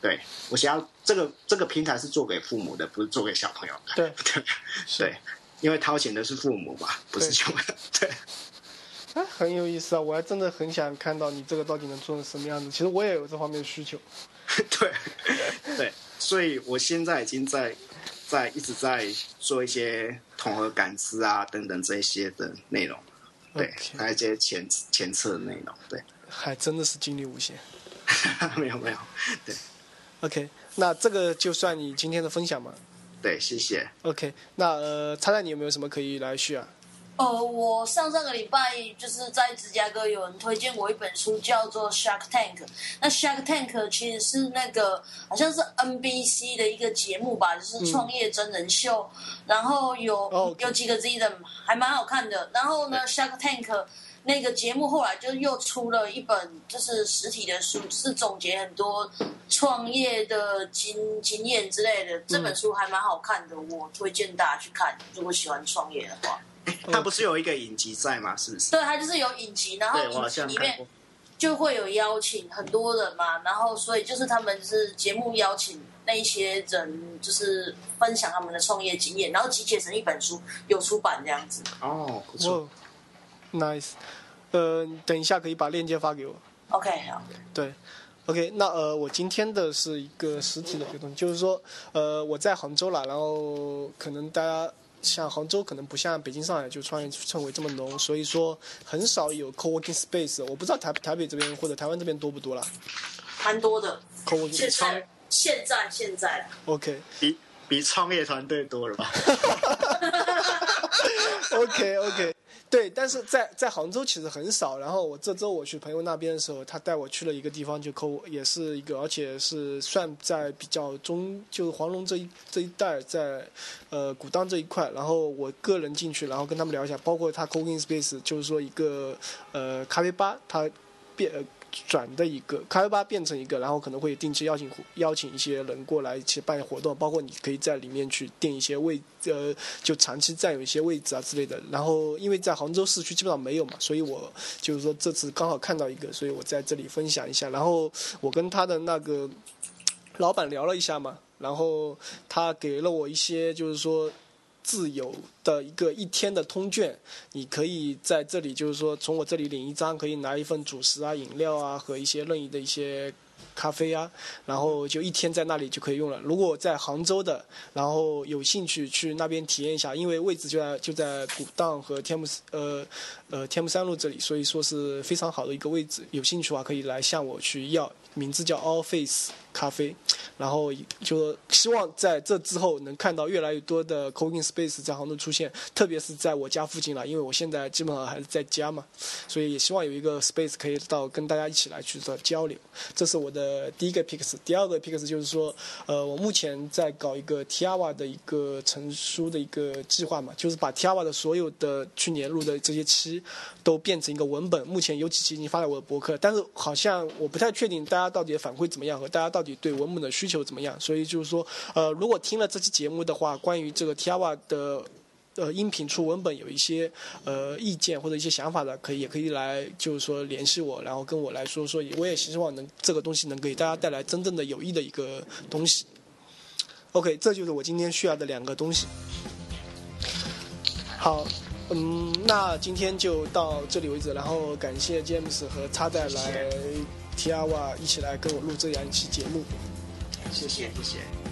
对我想要这个这个平台是做给父母的，不是做给小朋友的。对对 <laughs> 对，因为掏钱的是父母嘛，不是小朋友。对。<laughs> 哎，很有意思啊！我还真的很想看到你这个到底能做成什么样子。其实我也有这方面的需求。<laughs> 对对，所以我现在已经在在一直在做一些统合感知啊等等这一些的内容，对还有一些前前测的内容，对，还真的是精力无限。<laughs> 没有没有，对 OK，那这个就算你今天的分享嘛。对，谢谢。OK，那呃，猜猜你有没有什么可以来续啊？呃，我上上个礼拜就是在芝加哥有人推荐我一本书，叫做《Shark Tank》。那《Shark Tank》其实是那个好像是 NBC 的一个节目吧，就是创业真人秀，然后有、有几个 Z 的，还蛮好看的。然后呢，《Shark Tank》那个节目后来就又出了一本就是实体的书，就是总结很多创业的经经验之类的。这本书还蛮好看的，我推荐大家去看，如果喜欢创业的话。<laughs> 他不是有一个影集在吗？是不是？对，他就是有影集，然后里面。就会有邀请很多人嘛，然后所以就是他们是节目邀请那一些人，就是分享他们的创业经验，然后集结成一本书，有出版这样子。哦，不错。哇，nice。呃，等一下可以把链接发给我。OK，好，对，OK，那呃，我今天的是一个实体的一个东西，就是说，呃，我在杭州啦，然后可能大家像杭州可能不像北京、上海就创业氛围这么浓，所以说很少有 co-working space。我不知道台台北这边或者台湾这边多不多啦蛮多的。，co-working 现。在现在现在 OK 比比创业团队多了吧？<laughs> <laughs> OK OK，对，但是在在杭州其实很少。然后我这周我去朋友那边的时候，他带我去了一个地方，就抠，也是一个，而且是算在比较中，就是黄龙这一这一带，在呃古荡这一块。然后我个人进去，然后跟他们聊一下，包括他 Cooking space，就是说一个呃咖啡吧，他变。转的一个咖啡吧变成一个，然后可能会定期邀请邀请一些人过来一起办活动，包括你可以在里面去订一些位，呃，就长期占有一些位置啊之类的。然后因为在杭州市区基本上没有嘛，所以我就是说这次刚好看到一个，所以我在这里分享一下。然后我跟他的那个 <laughs> 老板聊了一下嘛，然后他给了我一些就是说。自由的一个一天的通券，你可以在这里，就是说从我这里领一张，可以拿一份主食啊、饮料啊和一些任意的一些咖啡啊，然后就一天在那里就可以用了。如果在杭州的，然后有兴趣去那边体验一下，因为位置就在就在古荡和天目呃呃天目山路这里，所以说是非常好的一个位置。有兴趣的话可以来向我去要，名字叫 All Face。咖啡，然后就希望在这之后能看到越来越多的 coworking space 在杭州出现，特别是在我家附近了，因为我现在基本上还是在家嘛，所以也希望有一个 space 可以到跟大家一起来去做交流。这是我的第一个 picks，第二个 picks 就是说，呃，我目前在搞一个 Tiwa 的一个成书的一个计划嘛，就是把 Tiwa 的所有的去年录的这些期都变成一个文本。目前有几期已经发在我的博客，但是好像我不太确定大家到底反馈怎么样和大家到。对文本的需求怎么样？所以就是说，呃，如果听了这期节目的话，关于这个 Tiawa 的呃音频出文本有一些呃意见或者一些想法的，可以也可以来就是说联系我，然后跟我来说说。我也希望能这个东西能给大家带来真正的有益的一个东西。OK，这就是我今天需要的两个东西。好，嗯，那今天就到这里为止，然后感谢 James 和插带来。提阿瓦一起来跟我录这样一期节目，谢谢谢谢。